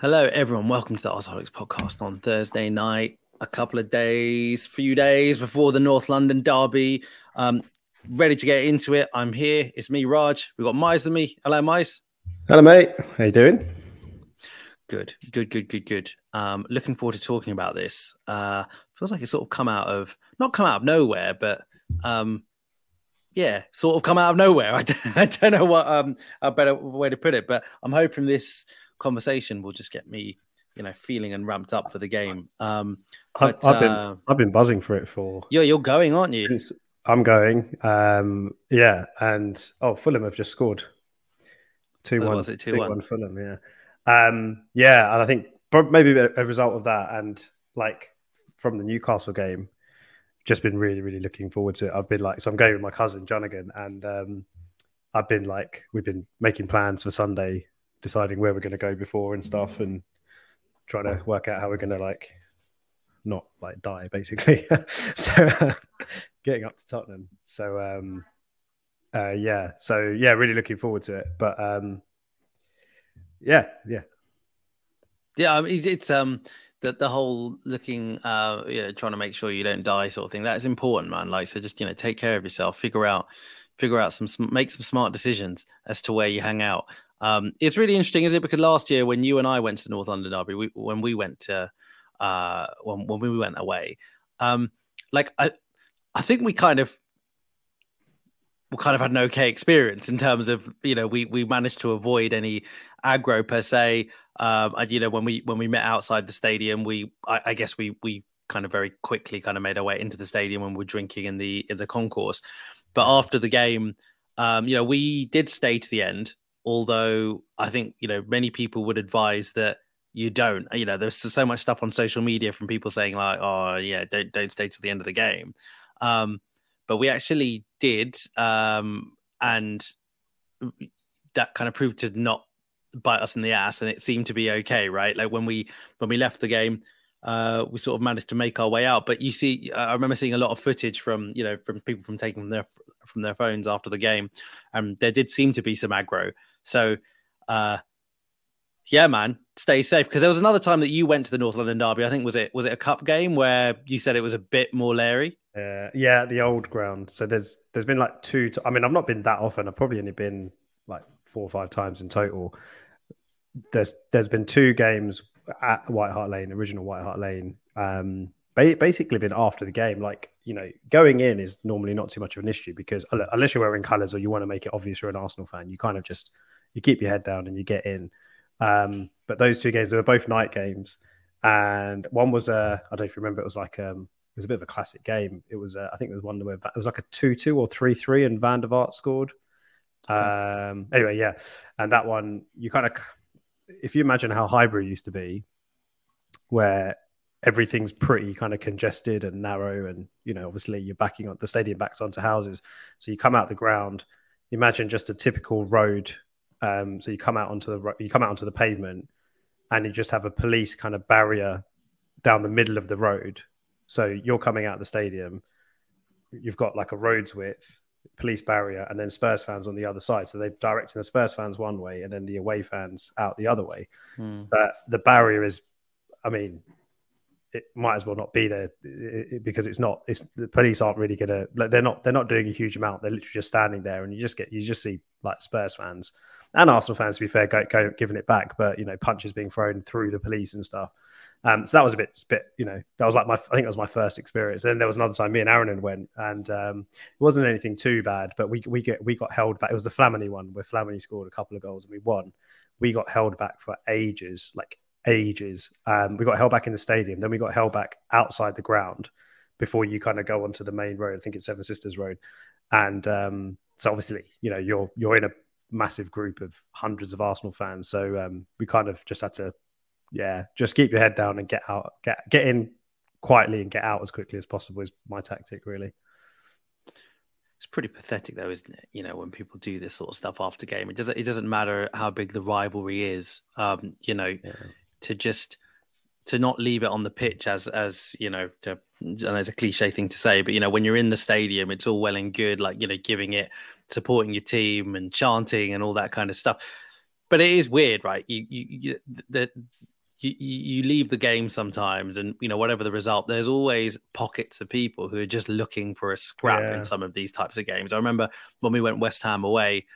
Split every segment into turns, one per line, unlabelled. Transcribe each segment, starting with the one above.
Hello, everyone. Welcome to the Ozholics podcast on Thursday night. A couple of days, few days before the North London derby. Um, ready to get into it. I'm here. It's me, Raj. We've got Mize with me. Hello, Mize.
Hello, mate. How you doing?
Good, good, good, good, good. Um, looking forward to talking about this. Uh, feels like it's sort of come out of not come out of nowhere, but um, yeah, sort of come out of nowhere. I don't, I don't know what um a better way to put it, but I'm hoping this conversation will just get me, you know, feeling and ramped up for the game. Um,
but, I've, I've been uh, I've been buzzing for it for.
You're you're going, aren't you?
I'm going. Um, yeah, and oh, Fulham have just scored. Two one. Was it two one? Fulham. Yeah. Um, yeah, and I think maybe a result of that, and like from the Newcastle game, just been really, really looking forward to it. I've been like, so I'm going with my cousin Jonigan, and um, I've been like, we've been making plans for Sunday deciding where we're going to go before and stuff, and trying to work out how we're going to like not like die basically. so uh, getting up to Tottenham. So um, uh, yeah, so yeah, really looking forward to it. But um, yeah, yeah,
yeah. I mean, it's um the the whole looking uh you know trying to make sure you don't die sort of thing that is important man like so just you know take care of yourself figure out figure out some make some smart decisions as to where you hang out um, it's really interesting, is it? Because last year when you and I went to the North London Derby, we, when we went to uh, when when we went away, um, like I, I think we kind of we kind of had an okay experience in terms of you know we we managed to avoid any aggro per se. Um, and you know when we when we met outside the stadium, we I, I guess we we kind of very quickly kind of made our way into the stadium when we are drinking in the in the concourse. But after the game, um, you know, we did stay to the end although I think you know many people would advise that you don't. You know, there's so much stuff on social media from people saying like, "Oh, yeah, don't don't stay to the end of the game," um, but we actually did, um, and that kind of proved to not bite us in the ass, and it seemed to be okay, right? Like when we when we left the game. Uh, we sort of managed to make our way out, but you see, I remember seeing a lot of footage from you know from people from taking their from their phones after the game, and there did seem to be some aggro. So, uh, yeah, man, stay safe. Because there was another time that you went to the North London Derby. I think was it was it a cup game where you said it was a bit more Larry.
Uh, yeah, the old ground. So there's there's been like two. I mean, I've not been that often. I've probably only been like four or five times in total. There's there's been two games at White Hart Lane, original White Hart Lane. Um, basically been after the game. Like you know, going in is normally not too much of an issue because unless you're wearing colours or you want to make it obvious you're an Arsenal fan, you kind of just you keep your head down and you get in. Um, but those two games, they were both night games, and one was a I don't know if you remember, it was like um, it was a bit of a classic game. It was I think it was one where it was like a two-two or three-three, and Van der Vaart scored. Um, anyway, yeah, and that one you kind of if you imagine how Highbury used to be, where everything's pretty kind of congested and narrow and you know obviously you're backing on the stadium backs onto houses so you come out the ground imagine just a typical road um, so you come out onto the you come out onto the pavement and you just have a police kind of barrier down the middle of the road. So you're coming out of the stadium you've got like a roads width police barrier and then spurs fans on the other side. So they're directing the spurs fans one way and then the away fans out the other way. Hmm. but the barrier is i mean it might as well not be there because it's not. It's the police aren't really gonna. Like, they're not. They're not doing a huge amount. They're literally just standing there, and you just get. You just see like Spurs fans and Arsenal fans, to be fair, go, go, giving it back, but you know, punches being thrown through the police and stuff. Um, so that was a bit, bit, you know, that was like my. I think that was my first experience. Then there was another time me and Aaron went, and um, it wasn't anything too bad, but we we get we got held back. It was the Flamini one where Flamini scored a couple of goals and we won. We got held back for ages, like ages. Um, we got held back in the stadium, then we got held back outside the ground before you kind of go onto the main road. I think it's Seven Sisters Road, and um, so obviously, you know, you're you're in a massive group of hundreds of Arsenal fans. So um, we kind of just had to, yeah, just keep your head down and get out, get get in quietly and get out as quickly as possible is my tactic, really.
It's pretty pathetic, though, isn't it? You know, when people do this sort of stuff after game, it doesn't it doesn't matter how big the rivalry is. Um, you know, yeah to just to not leave it on the pitch as as you know to and it's a cliche thing to say but you know when you're in the stadium it's all well and good like you know giving it supporting your team and chanting and all that kind of stuff but it is weird, right? You you, you the you, you leave the game sometimes and you know whatever the result there's always pockets of people who are just looking for a scrap yeah. in some of these types of games i remember when we went west ham away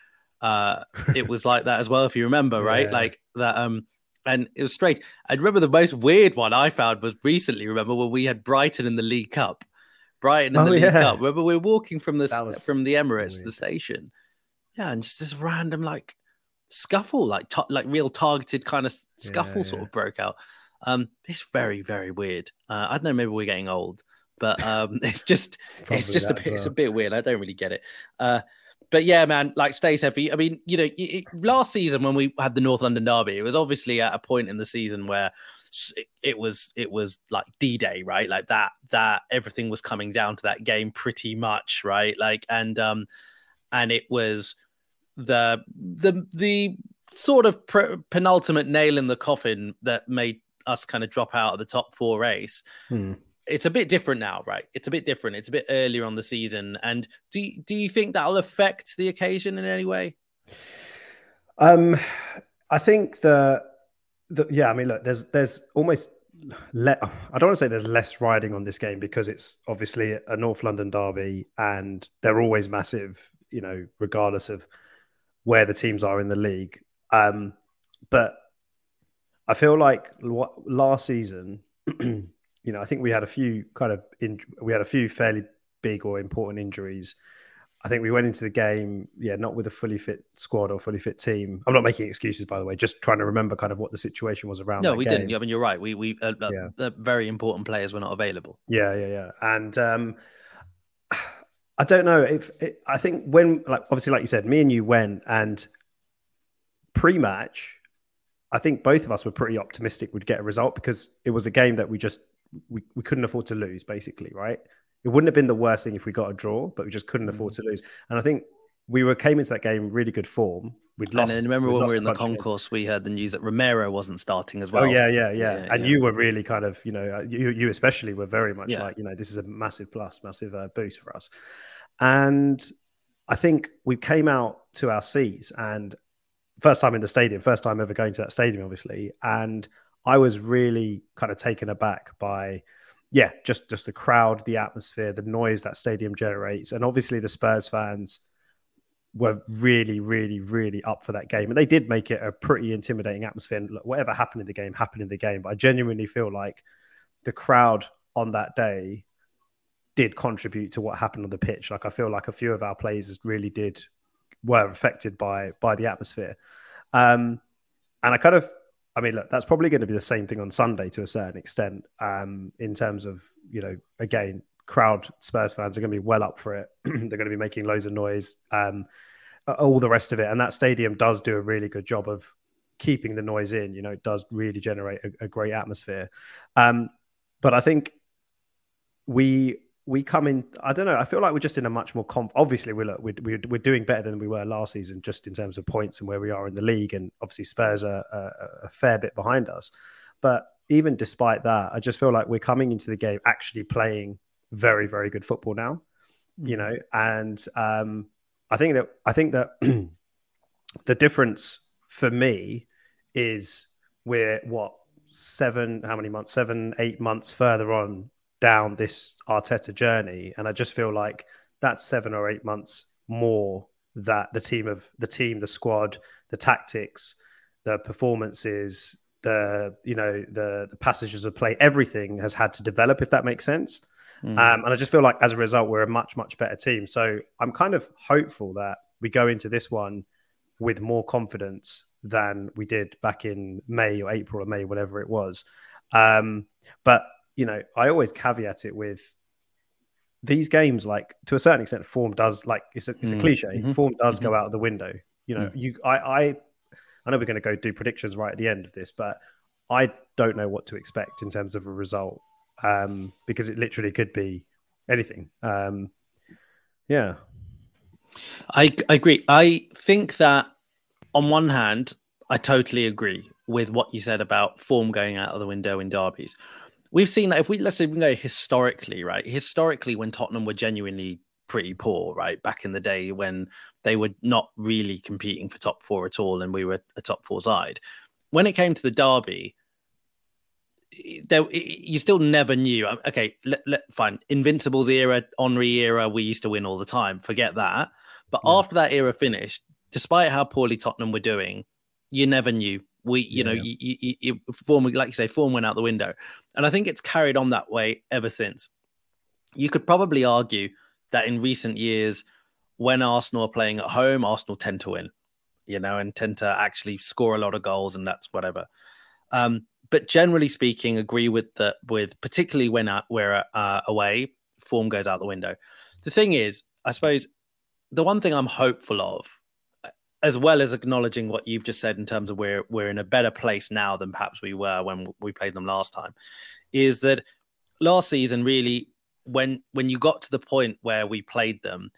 uh it was like that as well if you remember right yeah. like that um and it was strange i remember the most weird one i found was recently remember when we had brighton in the league cup brighton in oh, the yeah. league cup remember we were walking from the from the emirates weird. the station yeah and just this random like scuffle, like t- like real targeted kind of scuffle, yeah, sort of broke out. Um, it's very very weird. Uh, I don't know, maybe we're getting old, but um, it's just it's just a bit well. it's a bit weird. I don't really get it. Uh, but yeah, man, like stays heavy. I mean, you know, it, last season when we had the North London Derby, it was obviously at a point in the season where it, was it was like D Day, right? Like that that everything was coming down to that game pretty much, right? Like and um and it was the the the sort of penultimate nail in the coffin that made us kind of drop out of the top four race. Hmm. It's a bit different now, right? It's a bit different. It's a bit earlier on the season. And do do you think that'll affect the occasion in any way?
Um, I think the, the yeah. I mean, look, there's there's almost let I don't want to say there's less riding on this game because it's obviously a North London derby and they're always massive, you know, regardless of where the teams are in the league. Um, but I feel like what last season, you know, I think we had a few kind of in, we had a few fairly big or important injuries. I think we went into the game, yeah, not with a fully fit squad or fully fit team. I'm not making excuses, by the way, just trying to remember kind of what the situation was around.
No, we
game.
didn't. I mean, you're right. We we uh, uh, yeah. the very important players were not available.
Yeah, yeah, yeah. And um, I don't know if it, I think when like obviously like you said, me and you went and pre-match, I think both of us were pretty optimistic we'd get a result because it was a game that we just we, we couldn't afford to lose, basically, right? It wouldn't have been the worst thing if we got a draw, but we just couldn't afford mm. to lose. And I think we were came into that game really good form. We'd lost.
And remember when we were in the concourse, we heard the news that Romero wasn't starting as oh, well.
Oh yeah, yeah, yeah. yeah and yeah. you were really kind of, you know, uh, you you especially were very much yeah. like, you know, this is a massive plus, massive uh, boost for us. And I think we came out to our seats and first time in the stadium, first time ever going to that stadium, obviously, and I was really kind of taken aback by yeah, just just the crowd, the atmosphere, the noise that stadium generates, and obviously the Spurs fans were really, really, really up for that game. And they did make it a pretty intimidating atmosphere. And look, whatever happened in the game happened in the game. But I genuinely feel like the crowd on that day did contribute to what happened on the pitch. Like I feel like a few of our players really did were affected by by the atmosphere. Um, and I kind of, I mean, look, that's probably going to be the same thing on Sunday to a certain extent. Um, in terms of you know, again, crowd Spurs fans are going to be well up for it. They're going to be making loads of noise, um, all the rest of it. And that stadium does do a really good job of keeping the noise in. You know, it does really generate a, a great atmosphere. Um, but I think we we come in. I don't know. I feel like we're just in a much more comp. Obviously, we're, look, we're we're we're doing better than we were last season, just in terms of points and where we are in the league. And obviously, Spurs are a, a fair bit behind us. But even despite that, I just feel like we're coming into the game actually playing very very good football now mm. you know and um i think that i think that the difference for me is we're what seven how many months seven eight months further on down this arteta journey and i just feel like that's seven or eight months more that the team of the team the squad the tactics the performances the you know the the passages of play everything has had to develop if that makes sense Mm. Um, and I just feel like as a result, we're a much, much better team. So I'm kind of hopeful that we go into this one with more confidence than we did back in May or April or May, whatever it was. Um, but, you know, I always caveat it with these games, like to a certain extent, form does, like, it's a, it's a mm. cliche, mm-hmm. form does mm-hmm. go out of the window. You know, mm. you, I, I, I know we're going to go do predictions right at the end of this, but I don't know what to expect in terms of a result um, because it literally could be anything. Um, yeah,
I, I agree. I think that on one hand, I totally agree with what you said about form going out of the window in derbies. We've seen that if we let's say we go historically, right? Historically, when Tottenham were genuinely pretty poor, right? Back in the day when they were not really competing for top four at all, and we were a top four side. When it came to the derby, there you still never knew. Um, okay, let, let, fine. Invincibles era, Henry era, we used to win all the time. Forget that. But yeah. after that era finished, despite how poorly Tottenham were doing, you never knew. We, you yeah. know, you, you, you, form like you say, form went out the window, and I think it's carried on that way ever since. You could probably argue that in recent years, when Arsenal are playing at home, Arsenal tend to win, you know, and tend to actually score a lot of goals, and that's whatever. Um, but generally speaking, agree with the with particularly when uh, we're uh, away, form goes out the window. The thing is, I suppose the one thing I'm hopeful of, as well as acknowledging what you've just said in terms of we're we're in a better place now than perhaps we were when we played them last time, is that last season really when when you got to the point where we played them,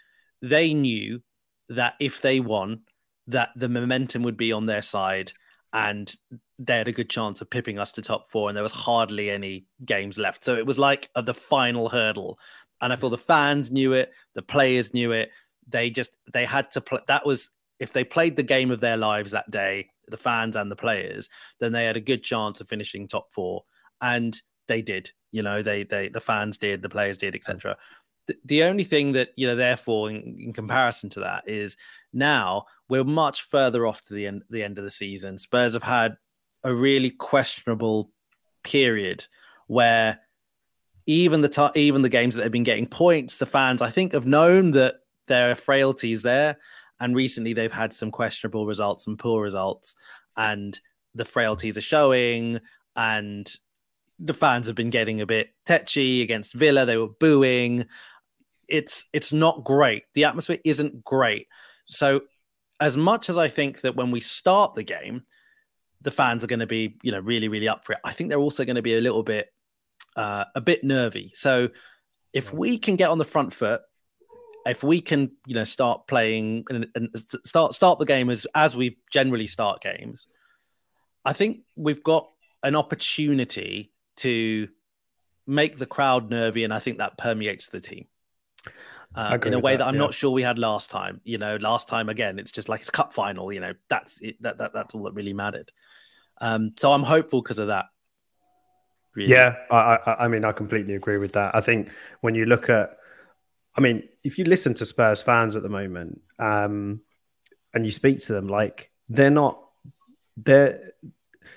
they knew that if they won, that the momentum would be on their side and they had a good chance of pipping us to top four, and there was hardly any games left. So it was like the final hurdle, and I feel the fans knew it, the players knew it. They just they had to play. That was if they played the game of their lives that day, the fans and the players, then they had a good chance of finishing top four, and they did. You know, they they the fans did, the players did, etc. The, the only thing that you know, therefore, in, in comparison to that, is now we're much further off to the end the end of the season. Spurs have had a really questionable period where even the t- even the games that they've been getting points, the fans I think have known that there are frailties there, and recently they've had some questionable results and poor results, and the frailties are showing, and the fans have been getting a bit tetchy against Villa. They were booing. It's it's not great. The atmosphere isn't great. So as much as I think that when we start the game, the fans are going to be, you know, really, really up for it. I think they're also going to be a little bit, uh, a bit nervy. So if we can get on the front foot, if we can, you know, start playing and, and start start the game as as we generally start games, I think we've got an opportunity to make the crowd nervy, and I think that permeates the team uh, in a way that, that I'm yeah. not sure we had last time. You know, last time again, it's just like it's cup final. You know, that's it, that, that that's all that really mattered. Um, so I'm hopeful because of that.
Really. Yeah, I, I, I mean, I completely agree with that. I think when you look at, I mean, if you listen to Spurs fans at the moment, um, and you speak to them, like they're not, they're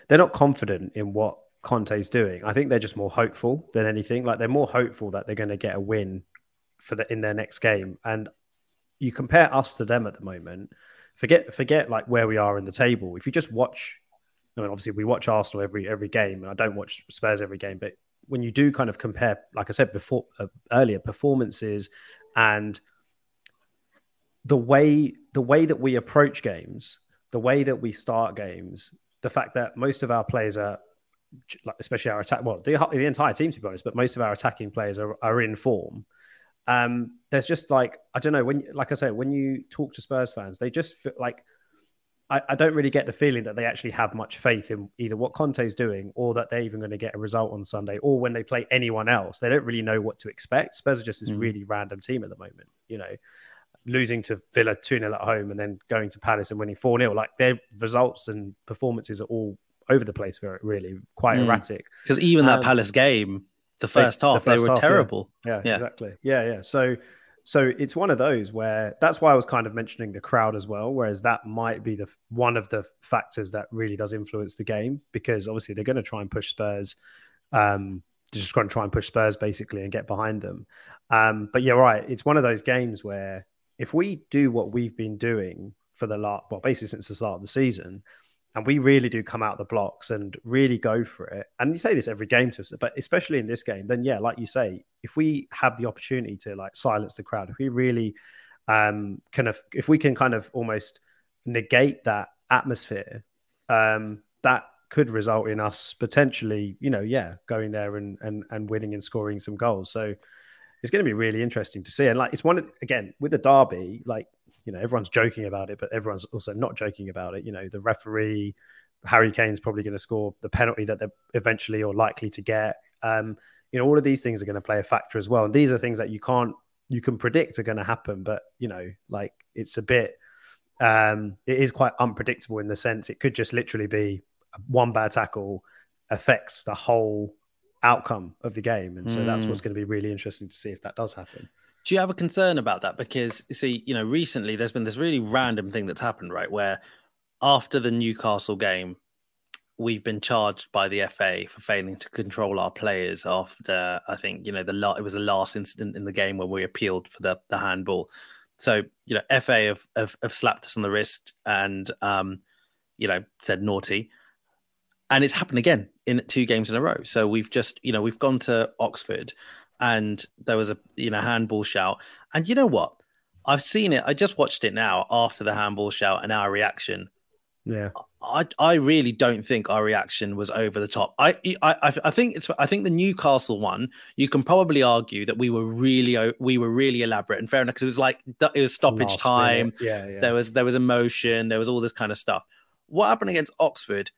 they're not confident in what Conte's doing. I think they're just more hopeful than anything. Like they're more hopeful that they're going to get a win for the in their next game. And you compare us to them at the moment. Forget forget like where we are in the table. If you just watch, I mean, obviously we watch Arsenal every every game, and I don't watch Spurs every game. But when you do kind of compare, like I said before uh, earlier, performances and the way the way that we approach games, the way that we start games, the fact that most of our players are especially our attack well the, the entire team to be honest but most of our attacking players are, are in form. Um, there's just like I don't know when, like I said, when you talk to Spurs fans, they just feel like I, I, don't really get the feeling that they actually have much faith in either what Conte's doing or that they're even going to get a result on Sunday, or when they play anyone else, they don't really know what to expect. Spurs are just this mm. really random team at the moment, you know. Losing to Villa 2 0 at home and then going to Palace and winning 4 0. Like their results and performances are all over the place, really, quite mm. erratic.
Because even that um, Palace game, the first they, half the first they were half, terrible.
Yeah. Yeah, yeah, exactly. Yeah, yeah. So so it's one of those where that's why I was kind of mentioning the crowd as well. Whereas that might be the one of the factors that really does influence the game because obviously they're going to try and push Spurs. Um, they're just going to try and push Spurs basically and get behind them. Um, but you're right. It's one of those games where if we do what we've been doing for the last, well, basically since the start of the season, and we really do come out the blocks and really go for it. And you say this every game to us, but especially in this game, then yeah, like you say, if we have the opportunity to like silence the crowd, if we really um, kind of, if we can kind of almost negate that atmosphere, um, that could result in us potentially, you know, yeah, going there and and and winning and scoring some goals. So it's going to be really interesting to see. And like, it's one of, again with the derby, like you know everyone's joking about it, but everyone's also not joking about it. You know, the referee, Harry Kane's probably going to score the penalty that they're eventually or likely to get. Um, you know, all of these things are going to play a factor as well, and these are things that you can't you can predict are going to happen, but you know, like it's a bit, um, it is quite unpredictable in the sense it could just literally be one bad tackle affects the whole outcome of the game, and so mm. that's what's going to be really interesting to see if that does happen.
Do you have a concern about that? Because see, you know, recently there's been this really random thing that's happened, right? Where after the Newcastle game, we've been charged by the FA for failing to control our players after I think you know the it was the last incident in the game where we appealed for the the handball. So you know FA have, have, have slapped us on the wrist and um, you know said naughty, and it's happened again in two games in a row. So we've just you know we've gone to Oxford and there was a you know handball shout, and you know what? I've seen it. I just watched it now after the handball shout and our reaction
yeah.
I, I really don't think our reaction was over the top. I, I I think it's I think the Newcastle one you can probably argue that we were really we were really elaborate and fair enough because it was like it was stoppage Last time.
Yeah, yeah.
There was there was emotion. There was all this kind of stuff. What happened against Oxford?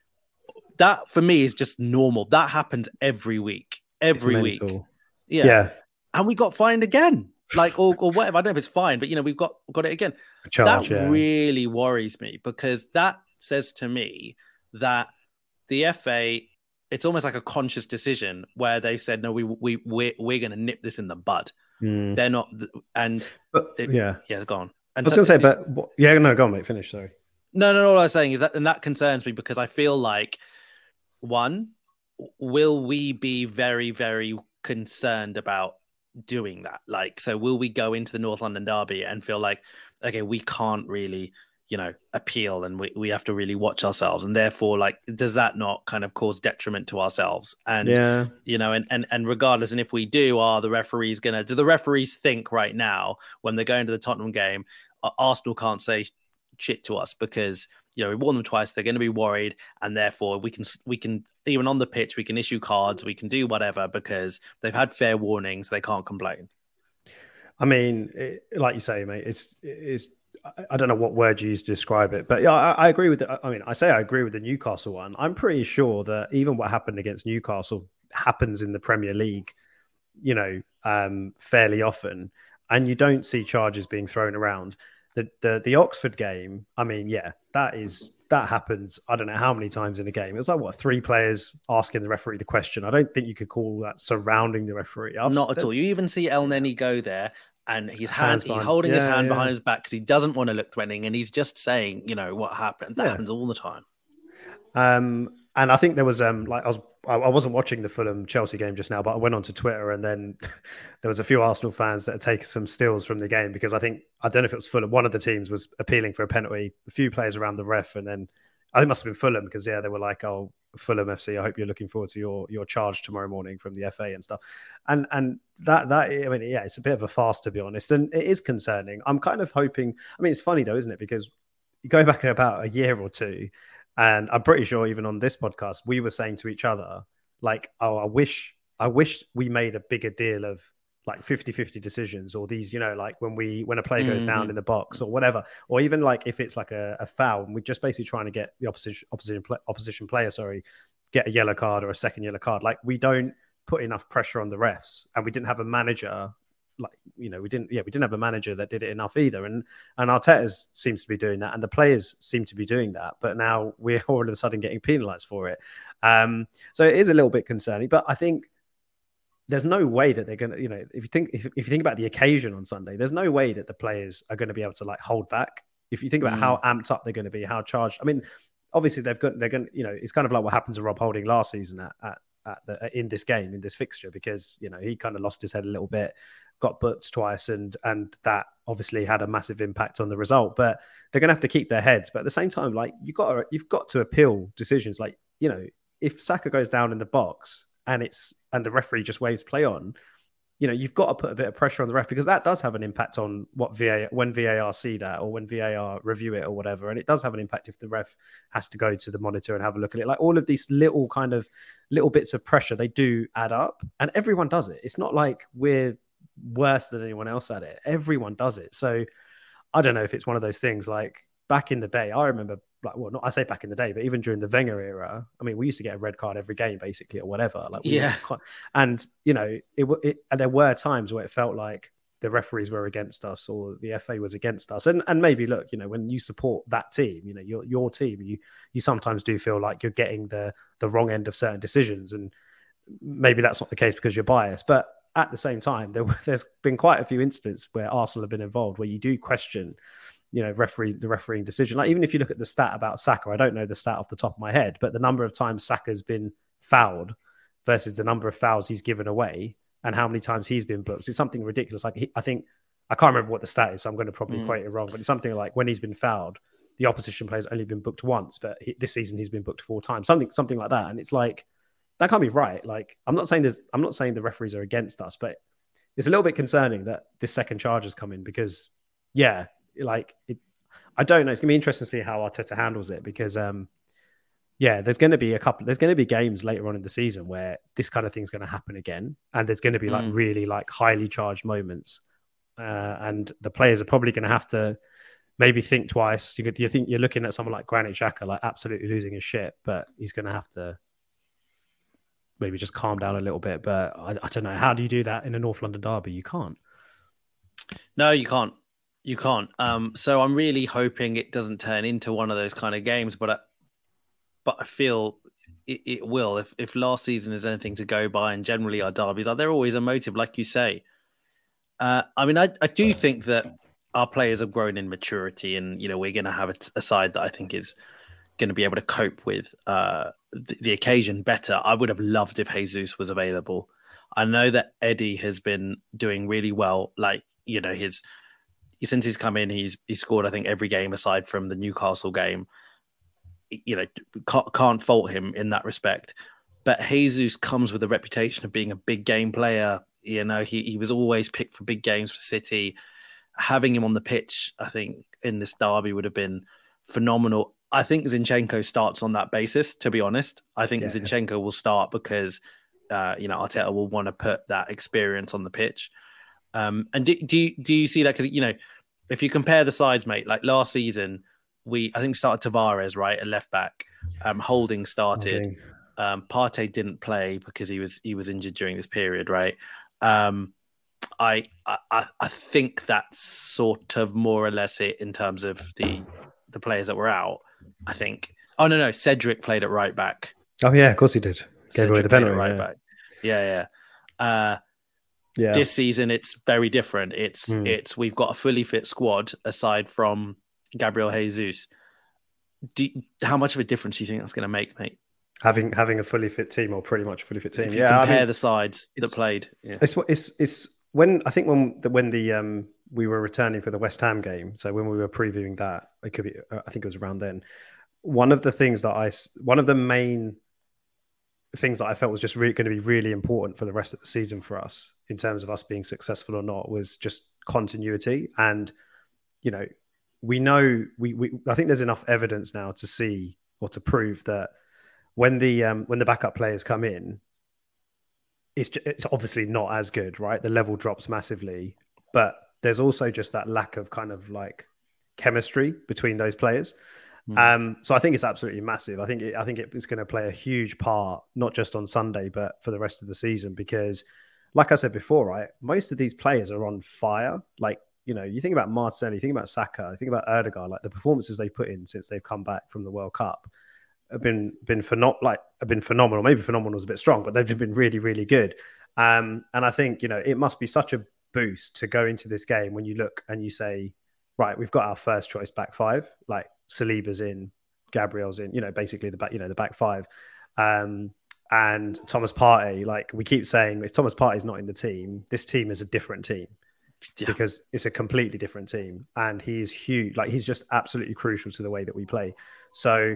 That for me is just normal. That happens every week. Every week. Yeah. yeah. And we got fined again like or, or whatever. I don't know if it's fine, but you know we've got got it again. Charge, that yeah. really worries me because that says to me that the FA it's almost like a conscious decision where they said no we we we're, we're going to nip this in the bud mm. they're not and
but, they, yeah
yeah go on
and i was so, going to say but yeah no go on mate finish sorry
no no no all i was saying is that and that concerns me because i feel like one will we be very very concerned about doing that. Like so will we go into the north london derby and feel like okay we can't really you know appeal and we, we have to really watch ourselves? And therefore like does that not kind of cause detriment to ourselves? And
yeah.
you know and and, and regardless and if we do are the referees gonna do the referees think right now when they're going to the tottenham game arsenal can't say shit to us because you know we warned them twice they're going to be worried and therefore we can we can even on the pitch we can issue cards we can do whatever because they've had fair warnings they can't complain
i mean it, like you say mate it's it's I don't know what word you use to describe it, but yeah, I, I agree with. The, I mean, I say I agree with the Newcastle one. I'm pretty sure that even what happened against Newcastle happens in the Premier League, you know, um, fairly often, and you don't see charges being thrown around. The, the the Oxford game, I mean, yeah, that is that happens. I don't know how many times in a game. it's like what three players asking the referee the question. I don't think you could call that surrounding the referee.
I've Not at all. You even see el Elneny go there and his hand, he's holding yeah, his hand yeah. behind his back because he doesn't want to look threatening, and he's just saying, you know, what happened. That yeah. happens all the time.
Um, and I think there was um, like I was I wasn't watching the Fulham Chelsea game just now, but I went onto Twitter and then there was a few Arsenal fans that had taken some stills from the game because I think I don't know if it was Fulham. One of the teams was appealing for a penalty. A few players around the ref, and then I think it must have been Fulham because yeah, they were like, "Oh, Fulham FC. I hope you're looking forward to your your charge tomorrow morning from the FA and stuff. And and that that I mean, yeah, it's a bit of a fast to be honest, and it is concerning. I'm kind of hoping. I mean, it's funny though, isn't it? Because you go back about a year or two, and I'm pretty sure even on this podcast, we were saying to each other, like, "Oh, I wish, I wish we made a bigger deal of like 50-50 decisions or these you know like when we when a player goes mm-hmm. down in the box or whatever or even like if it's like a, a foul and we're just basically trying to get the opposition opposition opposition player sorry get a yellow card or a second yellow card like we don't put enough pressure on the refs and we didn't have a manager like you know we didn't yeah we didn't have a manager that did it enough either and and Arteta seems to be doing that and the players seem to be doing that but now we're all of a sudden getting penalized for it um so it is a little bit concerning but I think there's no way that they're going to, you know, if you think if, if you think about the occasion on Sunday, there's no way that the players are going to be able to like hold back. If you think about mm. how amped up they're going to be, how charged. I mean, obviously they've got they're going, to you know, it's kind of like what happened to Rob Holding last season at, at, at the, in this game in this fixture because you know he kind of lost his head a little bit, got booked twice, and and that obviously had a massive impact on the result. But they're going to have to keep their heads. But at the same time, like you got to, you've got to appeal decisions. Like you know, if Saka goes down in the box and it's and the referee just waves play on, you know, you've got to put a bit of pressure on the ref because that does have an impact on what VAR when VAR see that or when VAR review it or whatever. And it does have an impact if the ref has to go to the monitor and have a look at it. Like all of these little kind of little bits of pressure, they do add up. And everyone does it. It's not like we're worse than anyone else at it. Everyone does it. So I don't know if it's one of those things like back in the day, I remember like well, not I say back in the day, but even during the Wenger era, I mean, we used to get a red card every game basically or whatever. Like,
yeah,
quite, and you know, it, it and there were times where it felt like the referees were against us or the FA was against us. And and maybe look, you know, when you support that team, you know, your your team, you you sometimes do feel like you're getting the the wrong end of certain decisions, and maybe that's not the case because you're biased. But at the same time, there, there's been quite a few incidents where Arsenal have been involved where you do question, you know, referee the refereeing decision. Like even if you look at the stat about Saka, I don't know the stat off the top of my head, but the number of times Saka's been fouled versus the number of fouls he's given away and how many times he's been booked. It's something ridiculous. Like he, I think I can't remember what the stat is, so I'm going to probably mm. quote it wrong, but it's something like when he's been fouled, the opposition player's only been booked once, but he, this season he's been booked four times, something something like that. And it's like that can't be right. Like I'm not saying there's I'm not saying the referees are against us, but it's a little bit concerning that this second charge has come in because yeah, like it, I don't know. It's gonna be interesting to see how Arteta handles it because um yeah, there's going to be a couple. There's going to be games later on in the season where this kind of thing's going to happen again, and there's going to be like mm. really like highly charged moments, uh, and the players are probably going to have to maybe think twice. You, could, you think you're looking at someone like Granit Xhaka, like absolutely losing his shit, but he's going to have to maybe just calm down a little bit. But I, I don't know. How do you do that in a North London derby? You can't.
No, you can't. You can't. Um, so I'm really hoping it doesn't turn into one of those kind of games, but. I, but I feel it, it, will. If if last season is anything to go by, and generally our derbies are, they're always emotive, like you say. Uh, I mean, I, I do think that our players have grown in maturity, and you know we're going to have a, a, side that I think is going to be able to cope with uh, the, occasion better. I would have loved if Jesus was available. I know that Eddie has been doing really well. Like you know, his since he's come in, he's he scored I think every game aside from the Newcastle game you know, can't, can't fault him in that respect. But Jesus comes with a reputation of being a big game player. You know, he, he was always picked for big games for City. Having him on the pitch, I think, in this derby would have been phenomenal. I think Zinchenko starts on that basis, to be honest. I think yeah. Zinchenko will start because, uh, you know, Arteta will want to put that experience on the pitch. Um, and do, do, you, do you see that? Because, you know, if you compare the sides, mate, like last season, we I think we started Tavares right at left back. Um, Holding started. Holding. Um, Partey didn't play because he was he was injured during this period, right? Um, I, I I think that's sort of more or less it in terms of the the players that were out. I think. Oh no no, Cedric played at right back.
Oh yeah, of course he did. Gave Cedric away the penalty. Right
yeah. back. Yeah yeah. Uh, yeah. This season it's very different. It's mm. it's we've got a fully fit squad aside from Gabriel Jesus. Do, how much of a difference do you think that's going to make, mate?
Having having a fully fit team or pretty much fully fit team.
If yeah, compare I mean, the sides that played. Yeah.
It's it's it's when I think when the, when the um we were returning for the West Ham game. So when we were previewing that, it could be uh, I think it was around then. One of the things that I one of the main things that I felt was just really going to be really important for the rest of the season for us in terms of us being successful or not was just continuity and you know we know we, we I think there's enough evidence now to see or to prove that when the um, when the backup players come in, it's just, it's obviously not as good, right? The level drops massively, but there's also just that lack of kind of like chemistry between those players. Mm. Um, so I think it's absolutely massive. I think it, I think it's going to play a huge part, not just on Sunday, but for the rest of the season. Because, like I said before, right, most of these players are on fire. Like you know, you think about Martinelli, you think about Saka, think about Ødegaard. like the performances they put in since they've come back from the World Cup have been been phenom- like have been phenomenal. Maybe phenomenal is a bit strong, but they've just been really, really good. Um, and I think you know it must be such a boost to go into this game when you look and you say, right, we've got our first choice back five, like Saliba's in, Gabriel's in, you know, basically the back, you know, the back five. Um, and Thomas Partey, like we keep saying, if Thomas Partey's not in the team, this team is a different team yeah. because it's a completely different team and he's huge like he's just absolutely crucial to the way that we play so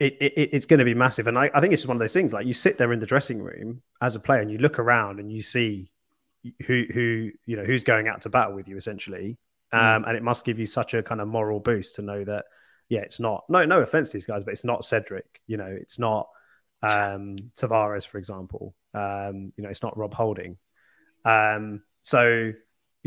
it, it it's going to be massive and I, I think it's just one of those things like you sit there in the dressing room as a player and you look around and you see who who you know who's going out to battle with you essentially. Mm. um, and it must give you such a kind of moral boost to know that yeah it's not no no offense to these guys but it's not Cedric you know it's not um Tavares for example. Um you know it's not Rob Holding. Um so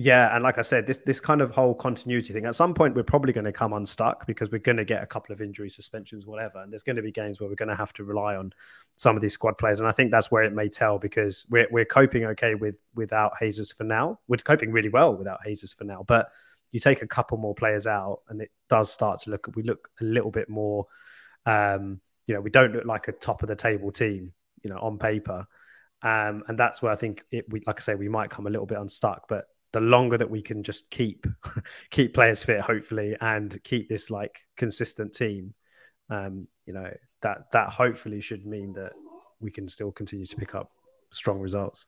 Yeah, and like I said, this this kind of whole continuity thing. At some point, we're probably going to come unstuck because we're going to get a couple of injury suspensions, whatever. And there's going to be games where we're going to have to rely on some of these squad players. And I think that's where it may tell because we're we're coping okay with without Jesus for now. We're coping really well without Jesus for now. But you take a couple more players out, and it does start to look. We look a little bit more. Um, you know, we don't look like a top of the table team. You know, on paper. Um, and that's where I think it, we, like I say, we might come a little bit unstuck. But the longer that we can just keep keep players fit, hopefully, and keep this like consistent team, um, you know, that that hopefully should mean that we can still continue to pick up strong results.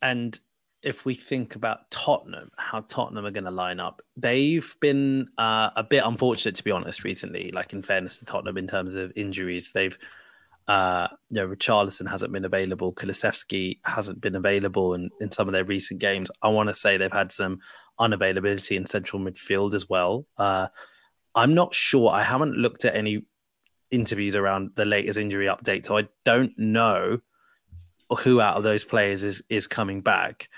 And if we think about Tottenham, how Tottenham are going to line up, they've been uh, a bit unfortunate, to be honest, recently. Like in fairness to Tottenham, in terms of injuries, they've uh, you know, Richarlison hasn't been available. Kulusevski hasn't been available in, in some of their recent games. I want to say they've had some unavailability in central midfield as well. Uh, I'm not sure. I haven't looked at any interviews around the latest injury update, so I don't know who out of those players is is coming back.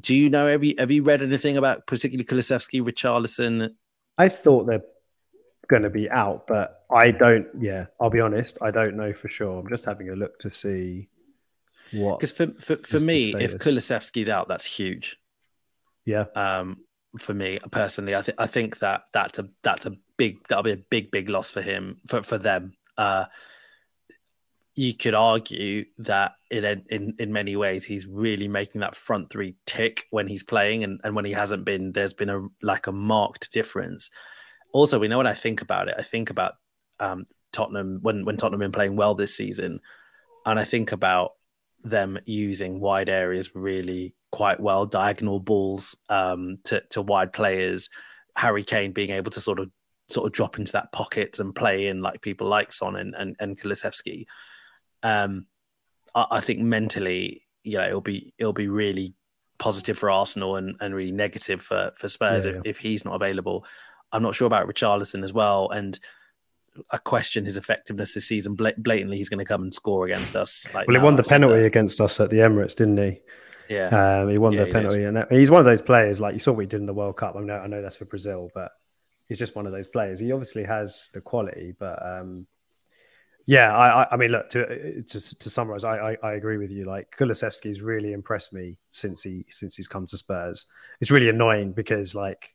Do you know? Have you have you read anything about particularly Kulusevski, Richarlison?
I thought they're going to be out, but I don't. Yeah, I'll be honest. I don't know for sure. I'm just having a look to see what.
Because for for, for me, if Kulusevski's out, that's huge.
Yeah.
Um, for me personally, I think I think that that's a that's a big that'll be a big big loss for him for for them. Uh, you could argue that in in in many ways he's really making that front three tick when he's playing, and, and when he hasn't been, there's been a like a marked difference also, we know what I think about it. I think about um, Tottenham when when Tottenham been playing well this season, and I think about them using wide areas really quite well, diagonal balls um, to to wide players. Harry Kane being able to sort of sort of drop into that pocket and play in like people like Son and and, and Kulusevski. Um, I, I think mentally, you know, it'll be it'll be really positive for Arsenal and, and really negative for, for Spurs yeah, if, yeah. if he's not available. I'm not sure about Richarlison as well, and I question his effectiveness this season. blatantly, he's going to come and score against us.
Like well, he won the penalty that. against us at the Emirates, didn't he?
Yeah,
um, he won yeah, the penalty, and he's one of those players. Like you saw what he did in the World Cup. I know, I know that's for Brazil, but he's just one of those players. He obviously has the quality, but um, yeah, I, I, mean, look to to, to summarize, I, I, I agree with you. Like Kulusevski's really impressed me since he since he's come to Spurs. It's really annoying because like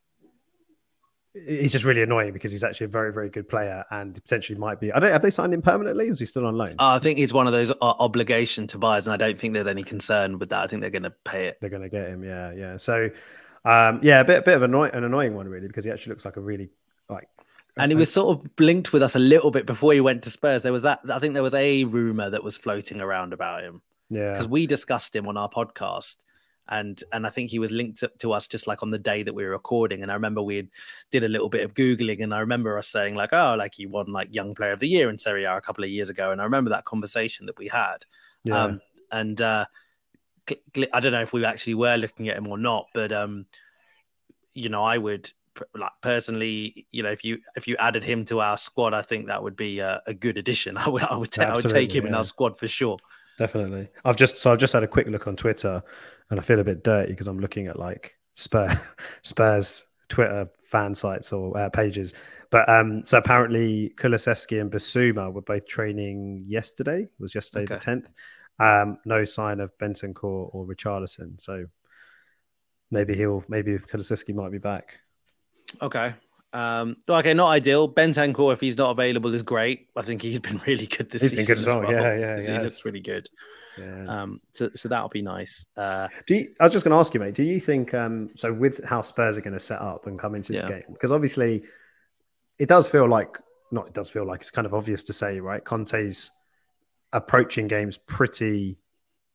he's just really annoying because he's actually a very, very good player and potentially might be. I don't have they signed him permanently or is he still on loan?
Uh, I think he's one of those uh, obligation to buys, and I don't think there's any concern with that. I think they're going to pay it.
They're going to get him, yeah, yeah. So, um, yeah, a bit, a bit of annoy- an annoying one really because he actually looks like a really like.
And he was sort of blinked with us a little bit before he went to Spurs. There was that. I think there was a rumor that was floating around about him.
Yeah,
because we discussed him on our podcast and and I think he was linked to, to, us just like on the day that we were recording. And I remember we did a little bit of googling, and I remember us saying like, "Oh, like he won like Young Player of the Year in Serie A a couple of years ago." And I remember that conversation that we had. Yeah. Um, and uh, I don't know if we actually were looking at him or not, but um, you know, I would like personally, you know, if you if you added him to our squad, I think that would be a, a good addition. I would I would, I would take him yeah. in our squad for sure.
Definitely. I've just so I've just had a quick look on Twitter and I feel a bit dirty because I'm looking at like Spurs, Spurs Twitter fan sites or uh, pages. But um, so apparently Kulusevski and Bissouma were both training yesterday. It was yesterday okay. the tenth. Um, no sign of Bentancur or Richarlison. So maybe he'll maybe Kulusevski might be back.
Okay. Um, okay, not ideal. Bentancur, if he's not available, is great. I think he's been really good this
he's
season.
Been good as well. well. Yeah, yeah,
yeah. He looks really good. Yeah. Um, so, so that'll be nice. Uh,
do you, I was just going to ask you, mate? Do you think um, so? With how Spurs are going to set up and come into this yeah. game, because obviously it does feel like not. It does feel like it's kind of obvious to say, right? Conte's approaching games pretty